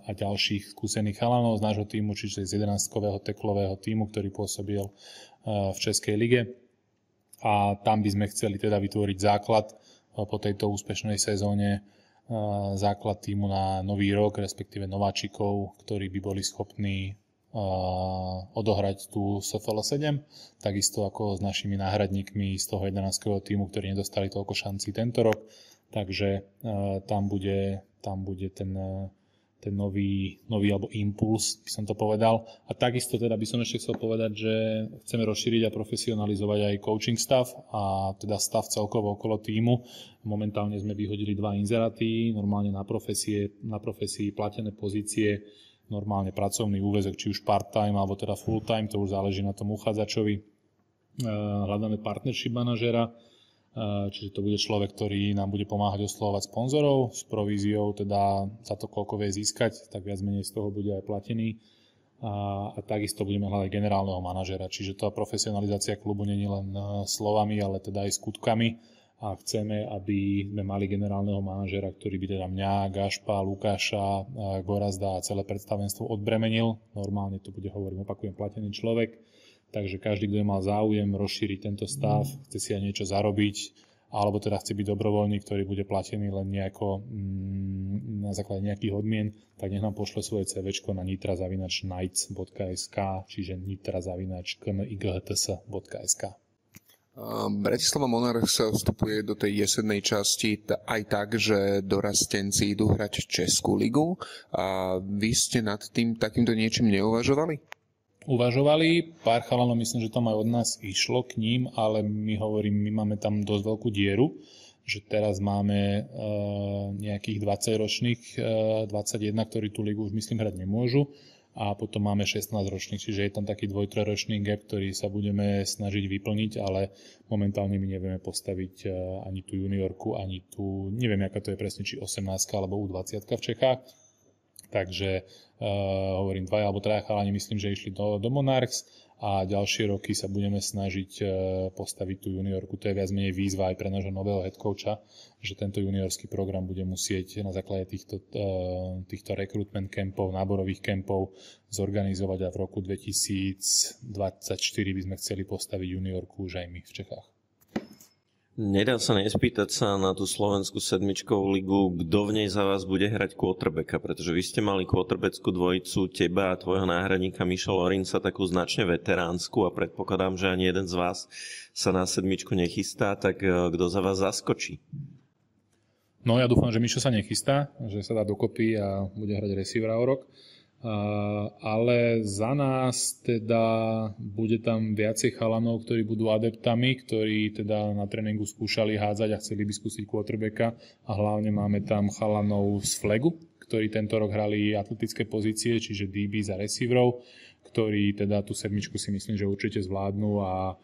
a ďalších skúsených chalanov z nášho týmu, čiže z 11-kového teklového týmu, ktorý pôsobil eh, v Českej lige. A tam by sme chceli teda vytvoriť základ po tejto úspešnej sezóne základ týmu na nový rok, respektíve nováčikov, ktorí by boli schopní odohrať tú SFL 7, takisto ako s našimi náhradníkmi z toho 11. týmu, ktorí nedostali toľko šancí tento rok. Takže tam bude, tam bude ten ten nový, nový alebo impuls, by som to povedal. A takisto teda by som ešte chcel povedať, že chceme rozšíriť a profesionalizovať aj coaching stav a teda stav celkovo okolo týmu. Momentálne sme vyhodili dva inzeráty, normálne na profesie, na profesii platené pozície, normálne pracovný úvezok, či už part-time alebo teda full-time, to už záleží na tom uchádzačovi. E, hľadáme partnership manažera, Čiže to bude človek, ktorý nám bude pomáhať oslovať sponzorov s províziou, teda za to, koľko vie získať, tak viac menej z toho bude aj platený. A, a takisto budeme hľadať generálneho manažera, čiže tá profesionalizácia klubu je len e, slovami, ale teda aj skutkami a chceme, aby sme mali generálneho manažera, ktorý by teda mňa, Gašpa, Lukáša, e, Gorazda a celé predstavenstvo odbremenil. Normálne to bude, hovorím, opakujem, platený človek Takže každý, kto mal záujem rozšíriť tento stav, chce si aj niečo zarobiť, alebo teda chce byť dobrovoľný, ktorý bude platený len nejako mm, na základe nejakých odmien, tak nech nám pošle svoje CV na nitrazavinačnights.sk, čiže nitrazavinačknights.sk. Bratislava Monarchs sa vstupuje do tej jesennej časti aj tak, že dorastenci idú hrať Českú ligu. A vy ste nad tým takýmto niečím neuvažovali? Uvažovali. Pár chalanov myslím, že tam aj od nás išlo k ním, ale my hovorím, my máme tam dosť veľkú dieru, že teraz máme uh, nejakých 20 ročných, uh, 21, ktorí tú ligu už myslím hrať nemôžu a potom máme 16 ročných, čiže je tam taký dvoj-trojročný gap, ktorý sa budeme snažiť vyplniť, ale momentálne my nevieme postaviť uh, ani tú juniorku, ani tú, neviem, aká to je presne, či 18 alebo U20 v Čechách, Takže uh, hovorím, dvaja alebo traja chalani myslím, že išli do, do Monarchs a ďalšie roky sa budeme snažiť uh, postaviť tú juniorku. To je viac menej výzva aj pre nášho nového head coacha, že tento juniorský program bude musieť na základe týchto, uh, týchto recruitment campov, náborových campov zorganizovať a v roku 2024 by sme chceli postaviť juniorku už aj my v Čechách. Nedá sa nespýtať sa na tú slovenskú sedmičkovú ligu, kto v nej za vás bude hrať quarterbacka, pretože vy ste mali quarterbackú dvojicu, teba a tvojho náhradníka Miša Lorinca, takú značne veteránsku a predpokladám, že ani jeden z vás sa na sedmičku nechystá, tak eh, kto za vás zaskočí? No ja dúfam, že Mišo sa nechystá, že sa dá dokopy a bude hrať receivera o rok. Ale za nás teda bude tam viacej chalanov, ktorí budú adeptami, ktorí teda na tréningu skúšali hádzať a chceli by skúsiť quarterbacka a hlavne máme tam chalanov z flagu, ktorí tento rok hrali atletické pozície, čiže DB za receiverov, ktorí teda tú sedmičku si myslím, že určite zvládnu a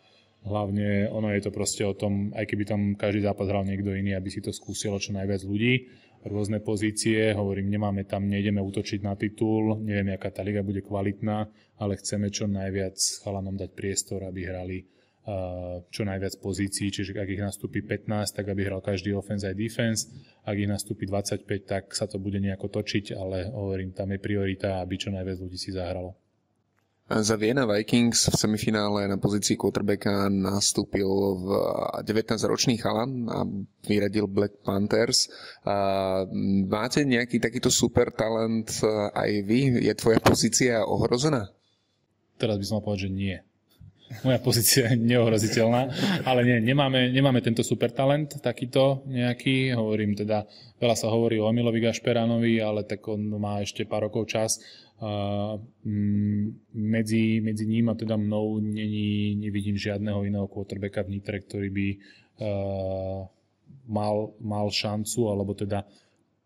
Hlavne ono je to proste o tom, aj keby tam každý zápas hral niekto iný, aby si to skúsilo čo najviac ľudí. Rôzne pozície, hovorím, nemáme tam, nejdeme útočiť na titul, neviem, aká tá liga bude kvalitná, ale chceme čo najviac chalanom dať priestor, aby hrali uh, čo najviac pozícií, čiže ak ich nastúpi 15, tak aby hral každý offense aj defense, ak ich nastúpi 25, tak sa to bude nejako točiť, ale hovorím, tam je priorita, aby čo najviac ľudí si zahralo. Za Vienna Vikings v semifinále na pozícii quarterbacka nastúpil v 19-ročný chalan a vyradil Black Panthers. Máte nejaký takýto super talent aj vy? Je tvoja pozícia ohrozená? Teraz by som mal povedať, že nie. Moja pozícia je neohroziteľná, ale nie, nemáme, nemáme tento super talent takýto nejaký. Hovorím teda, veľa sa hovorí o Emilovi Gašperánovi, ale tak on má ešte pár rokov čas medzi, medzi ním a teda mnou není, nevidím žiadneho iného quarterbacka v Nitre, ktorý by mal, mal šancu, alebo teda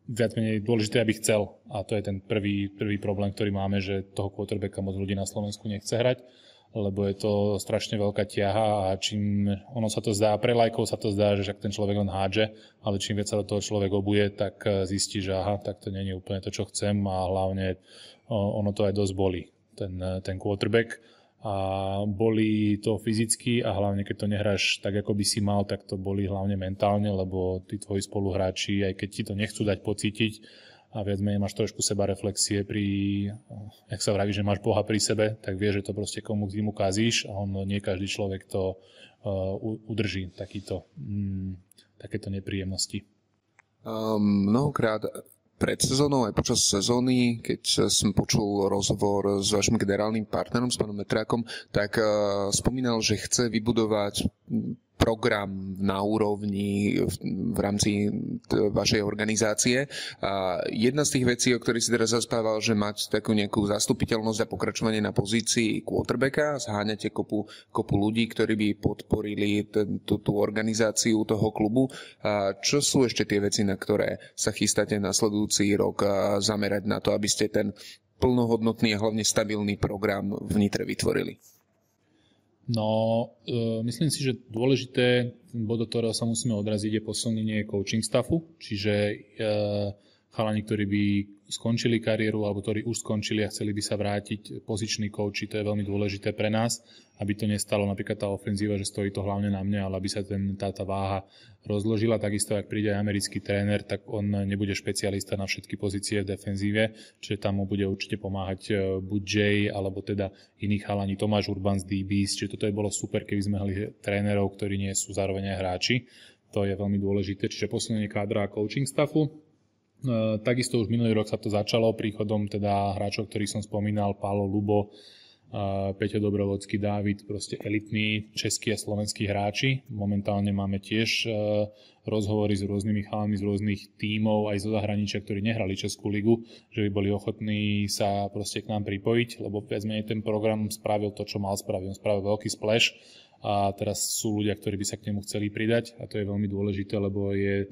viac menej dôležité, aby chcel. A to je ten prvý, prvý problém, ktorý máme, že toho quarterbacka moc ľudí na Slovensku nechce hrať lebo je to strašne veľká ťaha a čím ono sa to zdá, pre lajkov sa to zdá, že však ten človek len hádže, ale čím viac sa do toho človek obuje, tak zistí, že aha, tak to nie je úplne to, čo chcem a hlavne ono to aj dosť boli, ten, ten quarterback. A boli to fyzicky a hlavne keď to nehráš tak, ako by si mal, tak to boli hlavne mentálne, lebo tí tvoji spoluhráči, aj keď ti to nechcú dať pocítiť, a viac menej máš trošku seba reflexie pri, jak sa vraví, že máš Boha pri sebe, tak vieš, že to proste komu k mu kazíš a on nie každý človek to uh, udrží, takýto, mm, takéto nepríjemnosti. Um, mnohokrát pred sezónou aj počas sezóny, keď som počul rozhovor s vašim generálnym partnerom, s pánom Metrákom, tak uh, spomínal, že chce vybudovať program na úrovni v, v rámci vašej organizácie. A jedna z tých vecí, o ktorých si teraz zaspával, že mať takú nejakú zastupiteľnosť a pokračovanie na pozícii quarterbacka, zháňate kopu, kopu ľudí, ktorí by podporili ten, tú, tú organizáciu toho klubu. A čo sú ešte tie veci, na ktoré sa chystáte nasledujúci rok zamerať na to, aby ste ten plnohodnotný a hlavne stabilný program v Nitre vytvorili? No, e, myslím si, že dôležité, bod, do ktorého sa musíme odraziť, je posilnenie coaching staffu, čiže e, chalani, ktorí by skončili kariéru alebo ktorí už skončili a chceli by sa vrátiť poziční kouči, to je veľmi dôležité pre nás, aby to nestalo napríklad tá ofenzíva, že stojí to hlavne na mne, ale aby sa ten, tá, tá váha rozložila. Takisto, ak príde americký tréner, tak on nebude špecialista na všetky pozície v defenzíve, čiže tam mu bude určite pomáhať e, buď Jay, alebo teda iní chalani, Tomáš Urban z DBs, čiže toto je bolo super, keby sme mali trénerov, ktorí nie sú zároveň aj hráči. To je veľmi dôležité, čiže posunenie kádra a coaching staffu. E, takisto už minulý rok sa to začalo príchodom teda hráčov, ktorých som spomínal, Pálo Lubo, e, Peťo Dobrovodský, Dávid, proste elitní českí a slovenskí hráči. Momentálne máme tiež e, rozhovory s rôznymi chalami z rôznych tímov aj zo zahraničia, ktorí nehrali Českú ligu, že by boli ochotní sa proste k nám pripojiť, lebo viac menej ten program spravil to, čo mal spraviť. On spravil veľký splash a teraz sú ľudia, ktorí by sa k nemu chceli pridať a to je veľmi dôležité, lebo je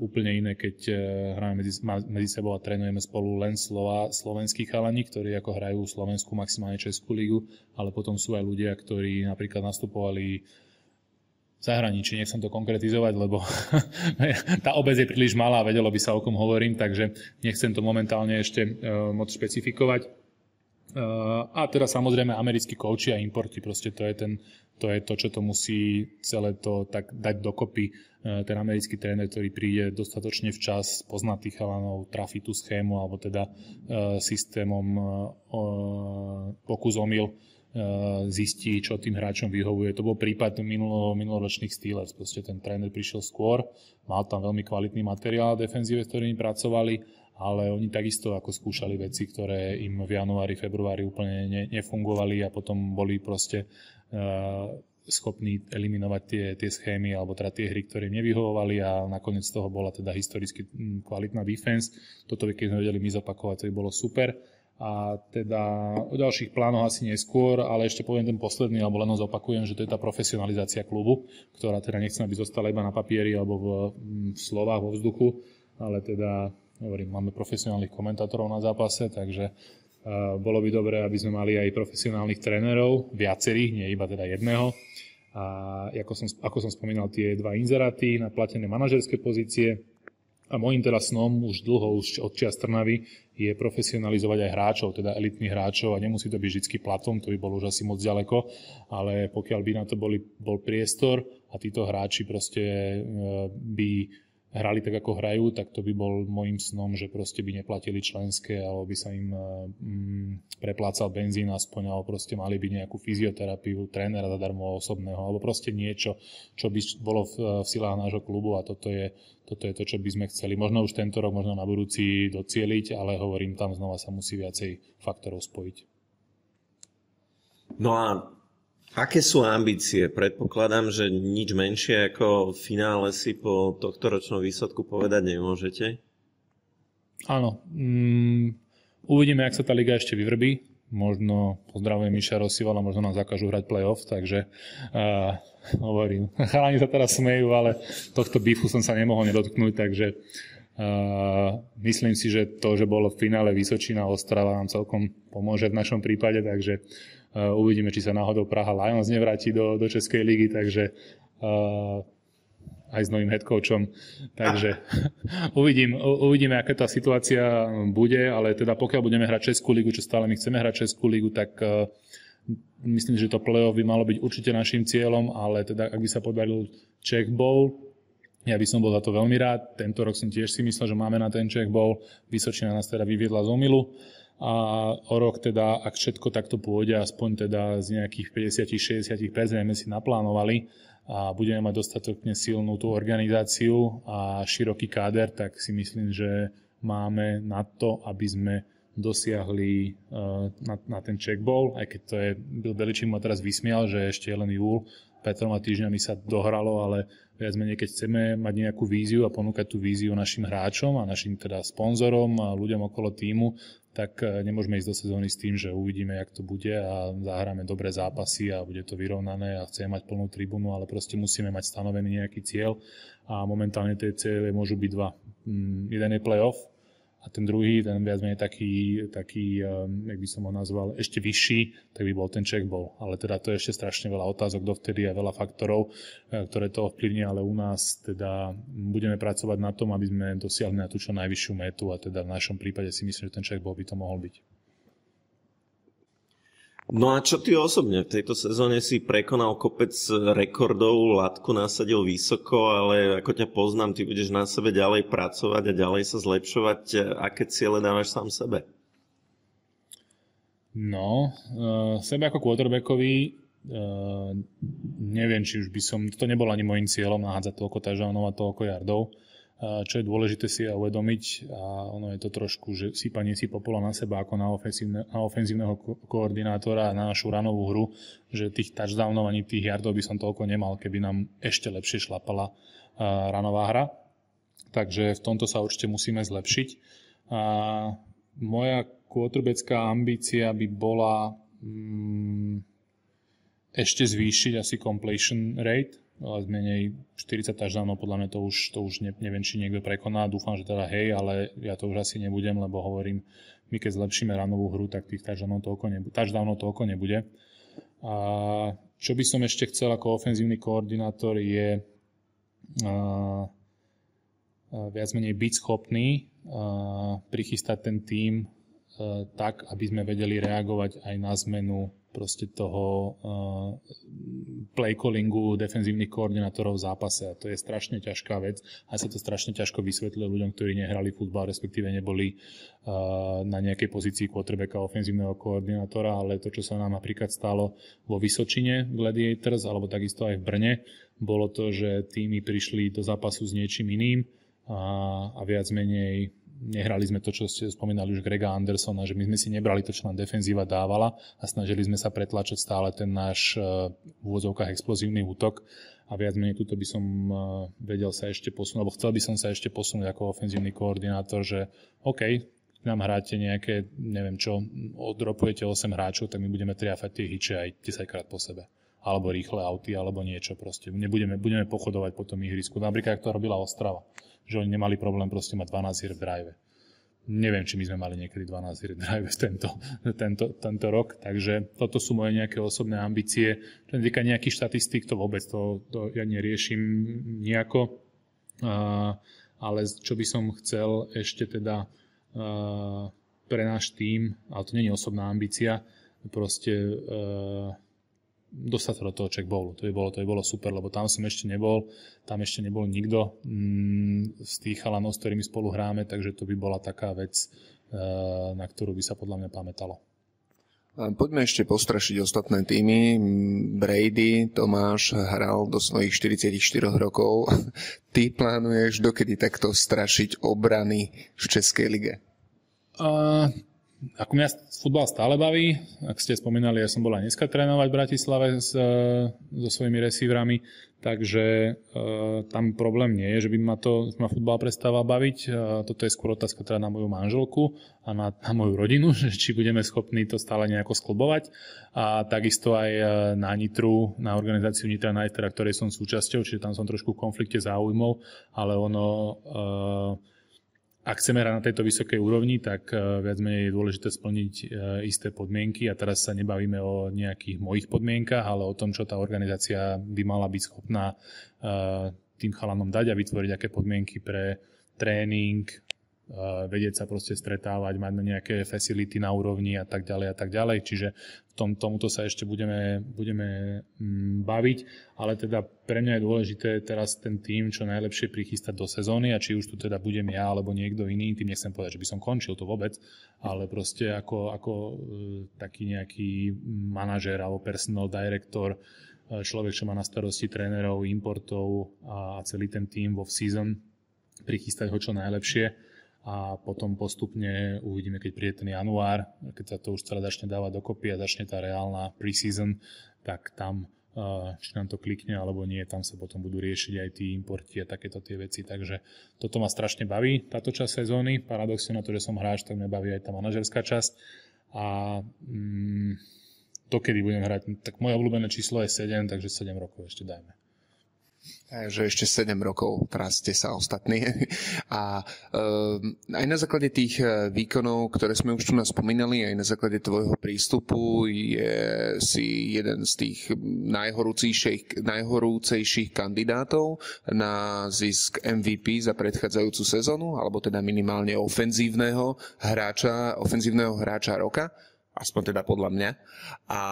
úplne iné, keď uh, hráme medzi, medzi sebou a trénujeme spolu len slova, slovenskí chalani, ktorí ako hrajú Slovensku, maximálne Českú ligu, ale potom sú aj ľudia, ktorí napríklad nastupovali v zahraničí, nechcem to konkretizovať, lebo <laughs> tá obec je príliš malá, vedelo by sa o kom hovorím, takže nechcem to momentálne ešte uh, moc špecifikovať. Uh, a teda samozrejme americkí kouči a importy, proste to je ten to je to, čo to musí celé to tak dať dokopy. E, ten americký tréner, ktorý príde dostatočne včas, pozná tých chalanov, trafi tú schému alebo teda e, systémom pokus omyl zistí, čo tým hráčom vyhovuje. To bol prípad minulo, minuloročných Steelers. Proste ten tréner prišiel skôr, mal tam veľmi kvalitný materiál defenzíve, s ktorými pracovali, ale oni takisto ako skúšali veci, ktoré im v januári, februári úplne ne, nefungovali a potom boli proste schopní eliminovať tie, tie schémy alebo teda tie hry, ktoré nevyhovovali a nakoniec z toho bola teda historicky mm, kvalitná defense. Toto by keď sme vedeli my zopakovať, to by bolo super. A teda o ďalších plánoch asi neskôr, ale ešte poviem ten posledný, alebo len zopakujem, že to je tá profesionalizácia klubu, ktorá teda nechcem, aby zostala iba na papieri alebo v, v slovách, vo vzduchu, ale teda hovorím, máme profesionálnych komentátorov na zápase, takže uh, bolo by dobré, aby sme mali aj profesionálnych trénerov, viacerých, nie iba teda jedného. A ako som, ako som spomínal, tie dva inzeráty na platené manažerské pozície, a môjim teda snom už dlho, už od čias Trnavy, je profesionalizovať aj hráčov, teda elitných hráčov. A nemusí to byť vždy platom, to by bolo už asi moc ďaleko, ale pokiaľ by na to boli, bol priestor a títo hráči proste e, by hrali tak, ako hrajú, tak to by bol môjim snom, že proste by neplatili členské, alebo by sa im mm, preplácal benzín aspoň, alebo proste mali by nejakú fyzioterapiu, trénera zadarmo osobného, alebo proste niečo, čo by bolo v, v silách nášho klubu a toto je, toto je to, čo by sme chceli. Možno už tento rok, možno na budúci docieliť, ale hovorím, tam znova sa musí viacej faktorov spojiť. No a Aké sú ambície? Predpokladám, že nič menšie ako finále si po tohto ročnom výsledku povedať nemôžete. Áno. Mm, uvidíme, ak sa tá liga ešte vyvrbí. Možno pozdravujem Miša Rosivala, možno nám zakážu hrať playoff, takže uh, hovorím. <laughs> Chalani sa teraz smejú, ale tohto bifu som sa nemohol nedotknúť, takže uh, myslím si, že to, že bolo v finále Vysočina Ostrava nám celkom pomôže v našom prípade, takže Eh, uvidíme, či sa náhodou Praha Lions nevráti do, do Českej ligy, takže uh, aj s novým headcoachom. Takže <laughs> uvidím, uvidíme, aká tá situácia bude, ale teda pokiaľ budeme hrať Českú ligu, čo stále my chceme hrať Českú ligu, tak uh, myslím, že to play-off by malo byť určite našim cieľom, ale teda ak by sa podaril Czech Bowl, ja by som bol za to veľmi rád. Tento rok som tiež si myslel, že máme na ten Czech Bowl. Vysočina nás teda vyviedla z omilu a o rok teda, ak všetko takto pôjde, aspoň teda z nejakých 50-60% sme si naplánovali a budeme mať dostatočne silnú tú organizáciu a široký káder, tak si myslím, že máme na to, aby sme dosiahli uh, na, na ten checkball, aj keď to je, Bill Beličík ma teraz vysmial, že ešte je len júl, pred troma týždňami sa dohralo, ale viac menej, keď chceme mať nejakú víziu a ponúkať tú víziu našim hráčom a našim teda sponzorom a ľuďom okolo týmu, tak e, nemôžeme ísť do sezóny s tým, že uvidíme, jak to bude a zahráme dobré zápasy a bude to vyrovnané a chceme mať plnú tribúnu, ale proste musíme mať stanovený nejaký cieľ a momentálne tie cieľe môžu byť dva. Mm, jeden je playoff, a ten druhý, ten viac menej taký, taký um, jak by som ho nazval, ešte vyšší, tak by bol ten checkball. Ale teda to je ešte strašne veľa otázok dovtedy a veľa faktorov, eh, ktoré to ovplyvnia, ale u nás teda budeme pracovať na tom, aby sme dosiahli na tú čo najvyššiu metu a teda v našom prípade si myslím, že ten checkball by to mohol byť. No a čo ty osobne? V tejto sezóne si prekonal kopec rekordov, latku nasadil vysoko, ale ako ťa poznám, ty budeš na sebe ďalej pracovať a ďalej sa zlepšovať. Aké ciele dávaš sám sebe? No, uh, sebe ako quarterbackovi uh, neviem, či už by som, to nebolo ani môjim cieľom nahádzať toľko tažánov a toľko jardov čo je dôležité si a uvedomiť a ono je to trošku, že sypanie si popola na seba ako na, ofenzívne, na ofenzívneho ko- koordinátora na našu ranovú hru, že tých touchdownov ani tých yardov by som toľko nemal, keby nám ešte lepšie šlapala uh, ranová hra. Takže v tomto sa určite musíme zlepšiť. A moja quarterbacká ambícia by bola mm, ešte zvýšiť asi completion rate, viac menej 40 touchdownov, podľa mňa to už, to už ne, neviem, či niekto prekoná, dúfam, že teda hej, ale ja to už asi nebudem, lebo hovorím, my keď zlepšíme ranovú hru, tak tých touchdownov toľko. Touchdownov toľko nebude. A čo by som ešte chcel ako ofenzívny koordinátor je a, a viac menej byť schopný a, prichystať ten tým a, tak, aby sme vedeli reagovať aj na zmenu proste toho uh, play callingu defenzívnych koordinátorov v zápase. A to je strašne ťažká vec. A sa to strašne ťažko vysvetľuje ľuďom, ktorí nehrali futbal, respektíve neboli uh, na nejakej pozícii quarterbacka ofenzívneho koordinátora, ale to, čo sa nám napríklad stalo vo Vysočine Gladiators alebo takisto aj v Brne, bolo to, že týmy prišli do zápasu s niečím iným a, a viac menej nehrali sme to, čo ste spomínali už Grega Andersona, že my sme si nebrali to, čo nám defenzíva dávala a snažili sme sa pretlačať stále ten náš v úvodzovkách explozívny útok a viac menej tuto by som vedel sa ešte posunúť, alebo chcel by som sa ešte posunúť ako ofenzívny koordinátor, že OK, nám hráte nejaké, neviem čo, odropujete 8 hráčov, tak my budeme triafať tie hyče aj 10 krát po sebe alebo rýchle auty, alebo niečo proste. Nebudeme, budeme pochodovať po tom ihrisku. Napríklad, ako to robila Ostrava, že oni nemali problém proste mať 12 hier v drive. Neviem, či my sme mali niekedy 12 hier v drive tento, tento, tento rok, takže toto sú moje nejaké osobné ambície. Čo týka nejakých štatistík, to vôbec, to, to ja neriešim nejako. Uh, ale čo by som chcel ešte teda uh, pre náš tým, ale to nie je osobná ambícia, proste uh, dostať sa do toho check bowlu. To by, bolo, to by bolo super, lebo tam som ešte nebol, tam ešte nebol nikto mm, z tých chalanov, s ktorými spolu hráme, takže to by bola taká vec, e, na ktorú by sa podľa mňa pamätalo. Poďme ešte postrašiť ostatné týmy. Brady, Tomáš hral do svojich 44 rokov. <laughs> Ty plánuješ dokedy takto strašiť obrany v Českej lige? Uh, ako mňa futbal stále baví, ak ste spomínali, ja som bol aj dneska trénovať v Bratislave s, e, so svojimi receiverami, takže e, tam problém nie je, že by ma to ma futbal prestával baviť. E, toto je skôr otázka teda na moju manželku a na, na moju rodinu, <laughs> že či budeme schopní to stále nejako sklbovať. A takisto aj e, na Nitru, na organizáciu Nitra Night, ktorej som súčasťou, čiže tam som trošku v konflikte záujmov, ale ono e, ak chceme hrať na tejto vysokej úrovni, tak eh, viac menej je dôležité splniť eh, isté podmienky. A teraz sa nebavíme o nejakých mojich podmienkach, ale o tom, čo tá organizácia by mala byť schopná eh, tým chalanom dať a vytvoriť aké podmienky pre tréning, vedieť sa proste stretávať, mať nejaké facility na úrovni a tak ďalej a tak ďalej. Čiže v tom, tomuto sa ešte budeme, budeme mm, baviť, ale teda pre mňa je dôležité teraz ten tým čo najlepšie prichystať do sezóny a či už tu teda budem ja alebo niekto iný, tým nechcem povedať, že by som končil to vôbec, ale proste ako, ako e, taký nejaký manažer alebo personal director, e, človek, čo má na starosti trénerov, importov a celý ten tým vo season, prichystať ho čo najlepšie a potom postupne uvidíme, keď príde ten január, keď sa to už celé začne dávať dokopy a začne tá reálna preseason, tak tam eh, či nám to klikne alebo nie, tam sa potom budú riešiť aj tí importy a takéto tie veci. Takže toto ma strašne baví, táto časť sezóny. Paradoxne na to, že som hráč, tak mňa baví aj tá manažerská časť. A mm, to, kedy budem hrať, tak moje obľúbené číslo je 7, takže 7 rokov ešte dajme že ešte 7 rokov traste sa ostatní. A um, aj na základe tých e, výkonov, ktoré sme už tu nás spomínali, aj na základe tvojho prístupu je si jeden z tých najhorúcejších, najhorúcejších kandidátov na zisk MVP za predchádzajúcu sezónu, alebo teda minimálne ofenzívneho hráča, ofenzívneho hráča roka, aspoň teda podľa mňa. A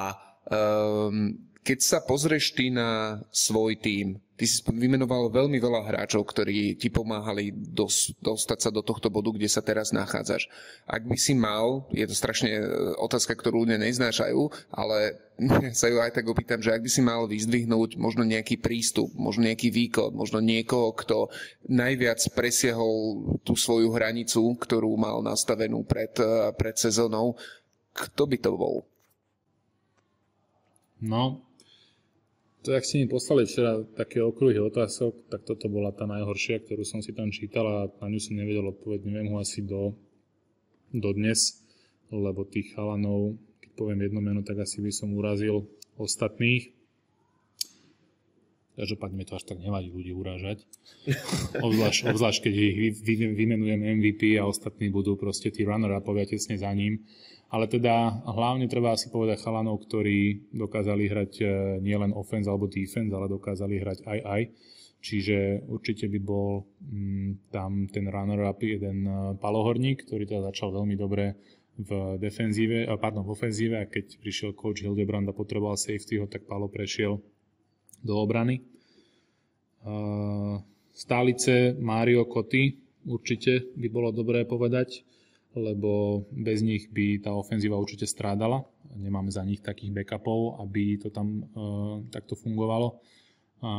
um, keď sa pozrieš ty na svoj tím, ty si vymenoval veľmi veľa hráčov, ktorí ti pomáhali dos, dostať sa do tohto bodu, kde sa teraz nachádzaš. Ak by si mal, je to strašne e, otázka, ktorú ľudia neznášajú, ale <laughs> sa ju aj tak opýtam, že ak by si mal vyzdvihnúť možno nejaký prístup, možno nejaký výkon, možno niekoho, kto najviac presiahol tú svoju hranicu, ktorú mal nastavenú pred, e, pred sezónou, kto by to bol? No, to, ak ste mi poslali včera také okruhy otázok, tak toto bola tá najhoršia, ktorú som si tam čítal a na ňu som nevedel odpovedť, neviem ho asi do, do dnes, lebo tých chalanov, keď poviem jedno meno, tak asi by som urazil ostatných. Každopádne mi to až tak nevadí ľudí urážať. <laughs> Obzvlášť, obzvlášť keď ich vymenujem MVP a ostatní budú proste tí runner-upovia tesne za ním ale teda hlavne treba asi povedať chalanov, ktorí dokázali hrať e, nielen offense alebo defense, ale dokázali hrať aj aj. Čiže určite by bol mm, tam ten runner-up jeden e, palohorník, ktorý teda začal veľmi dobre v defenzíve, pardon, v ofenzíve a keď prišiel coach Hildebrand a potreboval safety ho, tak Palo prešiel do obrany. Stálice Mario Koty určite by bolo dobré povedať lebo bez nich by tá ofenzíva určite strádala. Nemáme za nich takých backupov, aby to tam e, takto fungovalo. A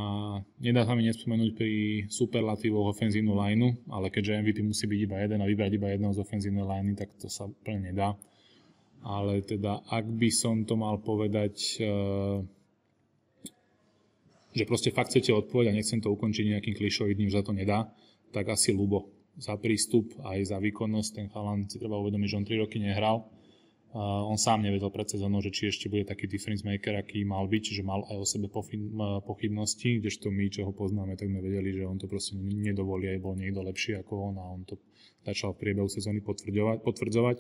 nedá sa mi nespomenúť pri superlatívoch ofenzívnu lineu, ale keďže MVP musí byť iba jeden a vybrať iba jedného z ofenzívnej liney, tak to sa úplne nedá. Ale teda, ak by som to mal povedať, eh, že proste fakt chcete odpovedať a nechcem to ukončiť nejakým klišovidným, že to nedá, tak asi Lubo za prístup aj za výkonnosť. Ten chalan si treba uvedomiť, že on 3 roky nehral Uh, on sám nevedel pred sezónou, že či ešte bude taký difference maker, aký mal byť, čiže mal aj o sebe pochybnosti, kdežto my, čo ho poznáme, tak sme vedeli, že on to proste nedovolí, aj bol niekto lepší ako on a on to začal v priebehu sezóny potvrdzovať.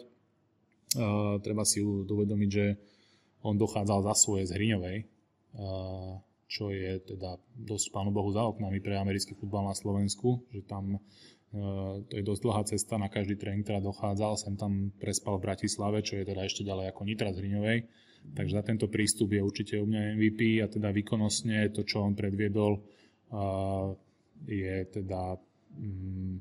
Uh, treba si uvedomiť, že on dochádzal za svoje z Hriňovej, uh, čo je teda dosť pánu Bohu za oknami pre americký futbal na Slovensku, že tam to je dosť dlhá cesta na každý tréning, ktorá dochádzal. Sem tam prespal v Bratislave, čo je teda ešte ďalej ako Nitra z Hriňovej. Takže za tento prístup je určite u mňa MVP a teda výkonnostne to, čo on predviedol, eh, je teda... Mm,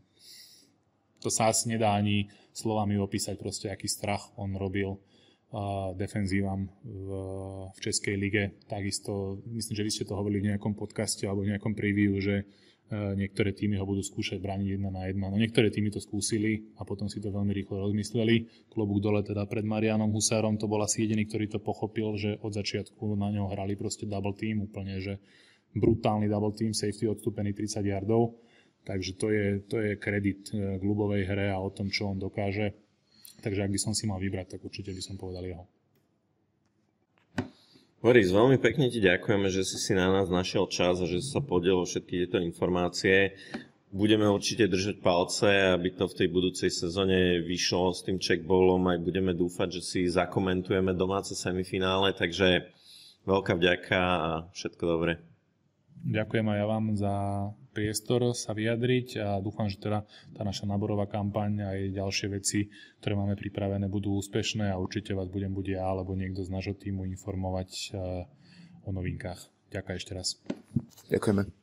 to sa asi nedá ani slovami opísať proste, aký strach on robil uh, defenzívam v, v Českej lige. Takisto, myslím, že vy ste to hovorili v nejakom podcaste alebo v nejakom preview, že niektoré týmy ho budú skúšať brániť jedna na jedna. No niektoré týmy to skúsili a potom si to veľmi rýchlo rozmysleli. Klobúk dole teda pred Marianom Husárom to bol asi jediný, ktorý to pochopil, že od začiatku na ňo hrali proste double team, úplne, že brutálny double team, safety odstúpený 30 yardov. Takže to je, to je kredit e, k ľubovej hre a o tom, čo on dokáže. Takže ak by som si mal vybrať, tak určite by som povedal jeho. Boris, veľmi pekne ti ďakujeme, že si si na nás našiel čas a že si sa podielil všetky tieto informácie. Budeme určite držať palce, aby to v tej budúcej sezóne vyšlo s tým checkballom. Aj budeme dúfať, že si zakomentujeme domáce semifinále, takže veľká vďaka a všetko dobré. Ďakujem aj ja vám za priestor sa vyjadriť a dúfam, že teda tá naša náborová kampaň a aj ďalšie veci, ktoré máme pripravené, budú úspešné a určite vás budem buď ja alebo niekto z nášho týmu informovať eh, o novinkách. Ďakujem ešte raz. Ďakujeme.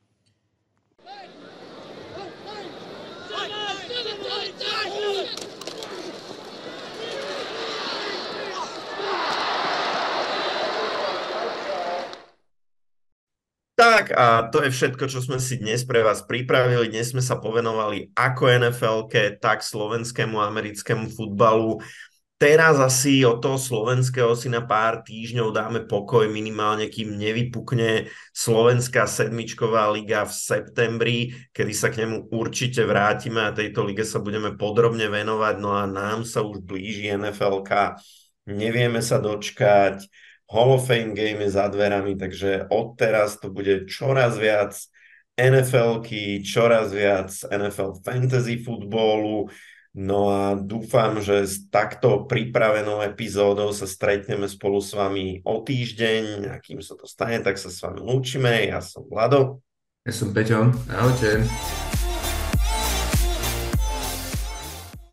Tak a to je všetko, čo sme si dnes pre vás pripravili. Dnes sme sa povenovali ako nfl tak slovenskému americkému futbalu. Teraz asi od toho slovenského si na pár týždňov dáme pokoj minimálne, kým nevypukne slovenská sedmičková liga v septembri, kedy sa k nemu určite vrátime a tejto lige sa budeme podrobne venovať. No a nám sa už blíži nfl Nevieme sa dočkať Hall of Fame game je za dverami, takže odteraz to bude čoraz viac NFL-ky, čoraz viac NFL fantasy futbolu, No a dúfam, že s takto pripravenou epizódou sa stretneme spolu s vami o týždeň. A kým sa to stane, tak sa s vami lúčime. Ja som Vlado. Ja som Peťo. Ahojte.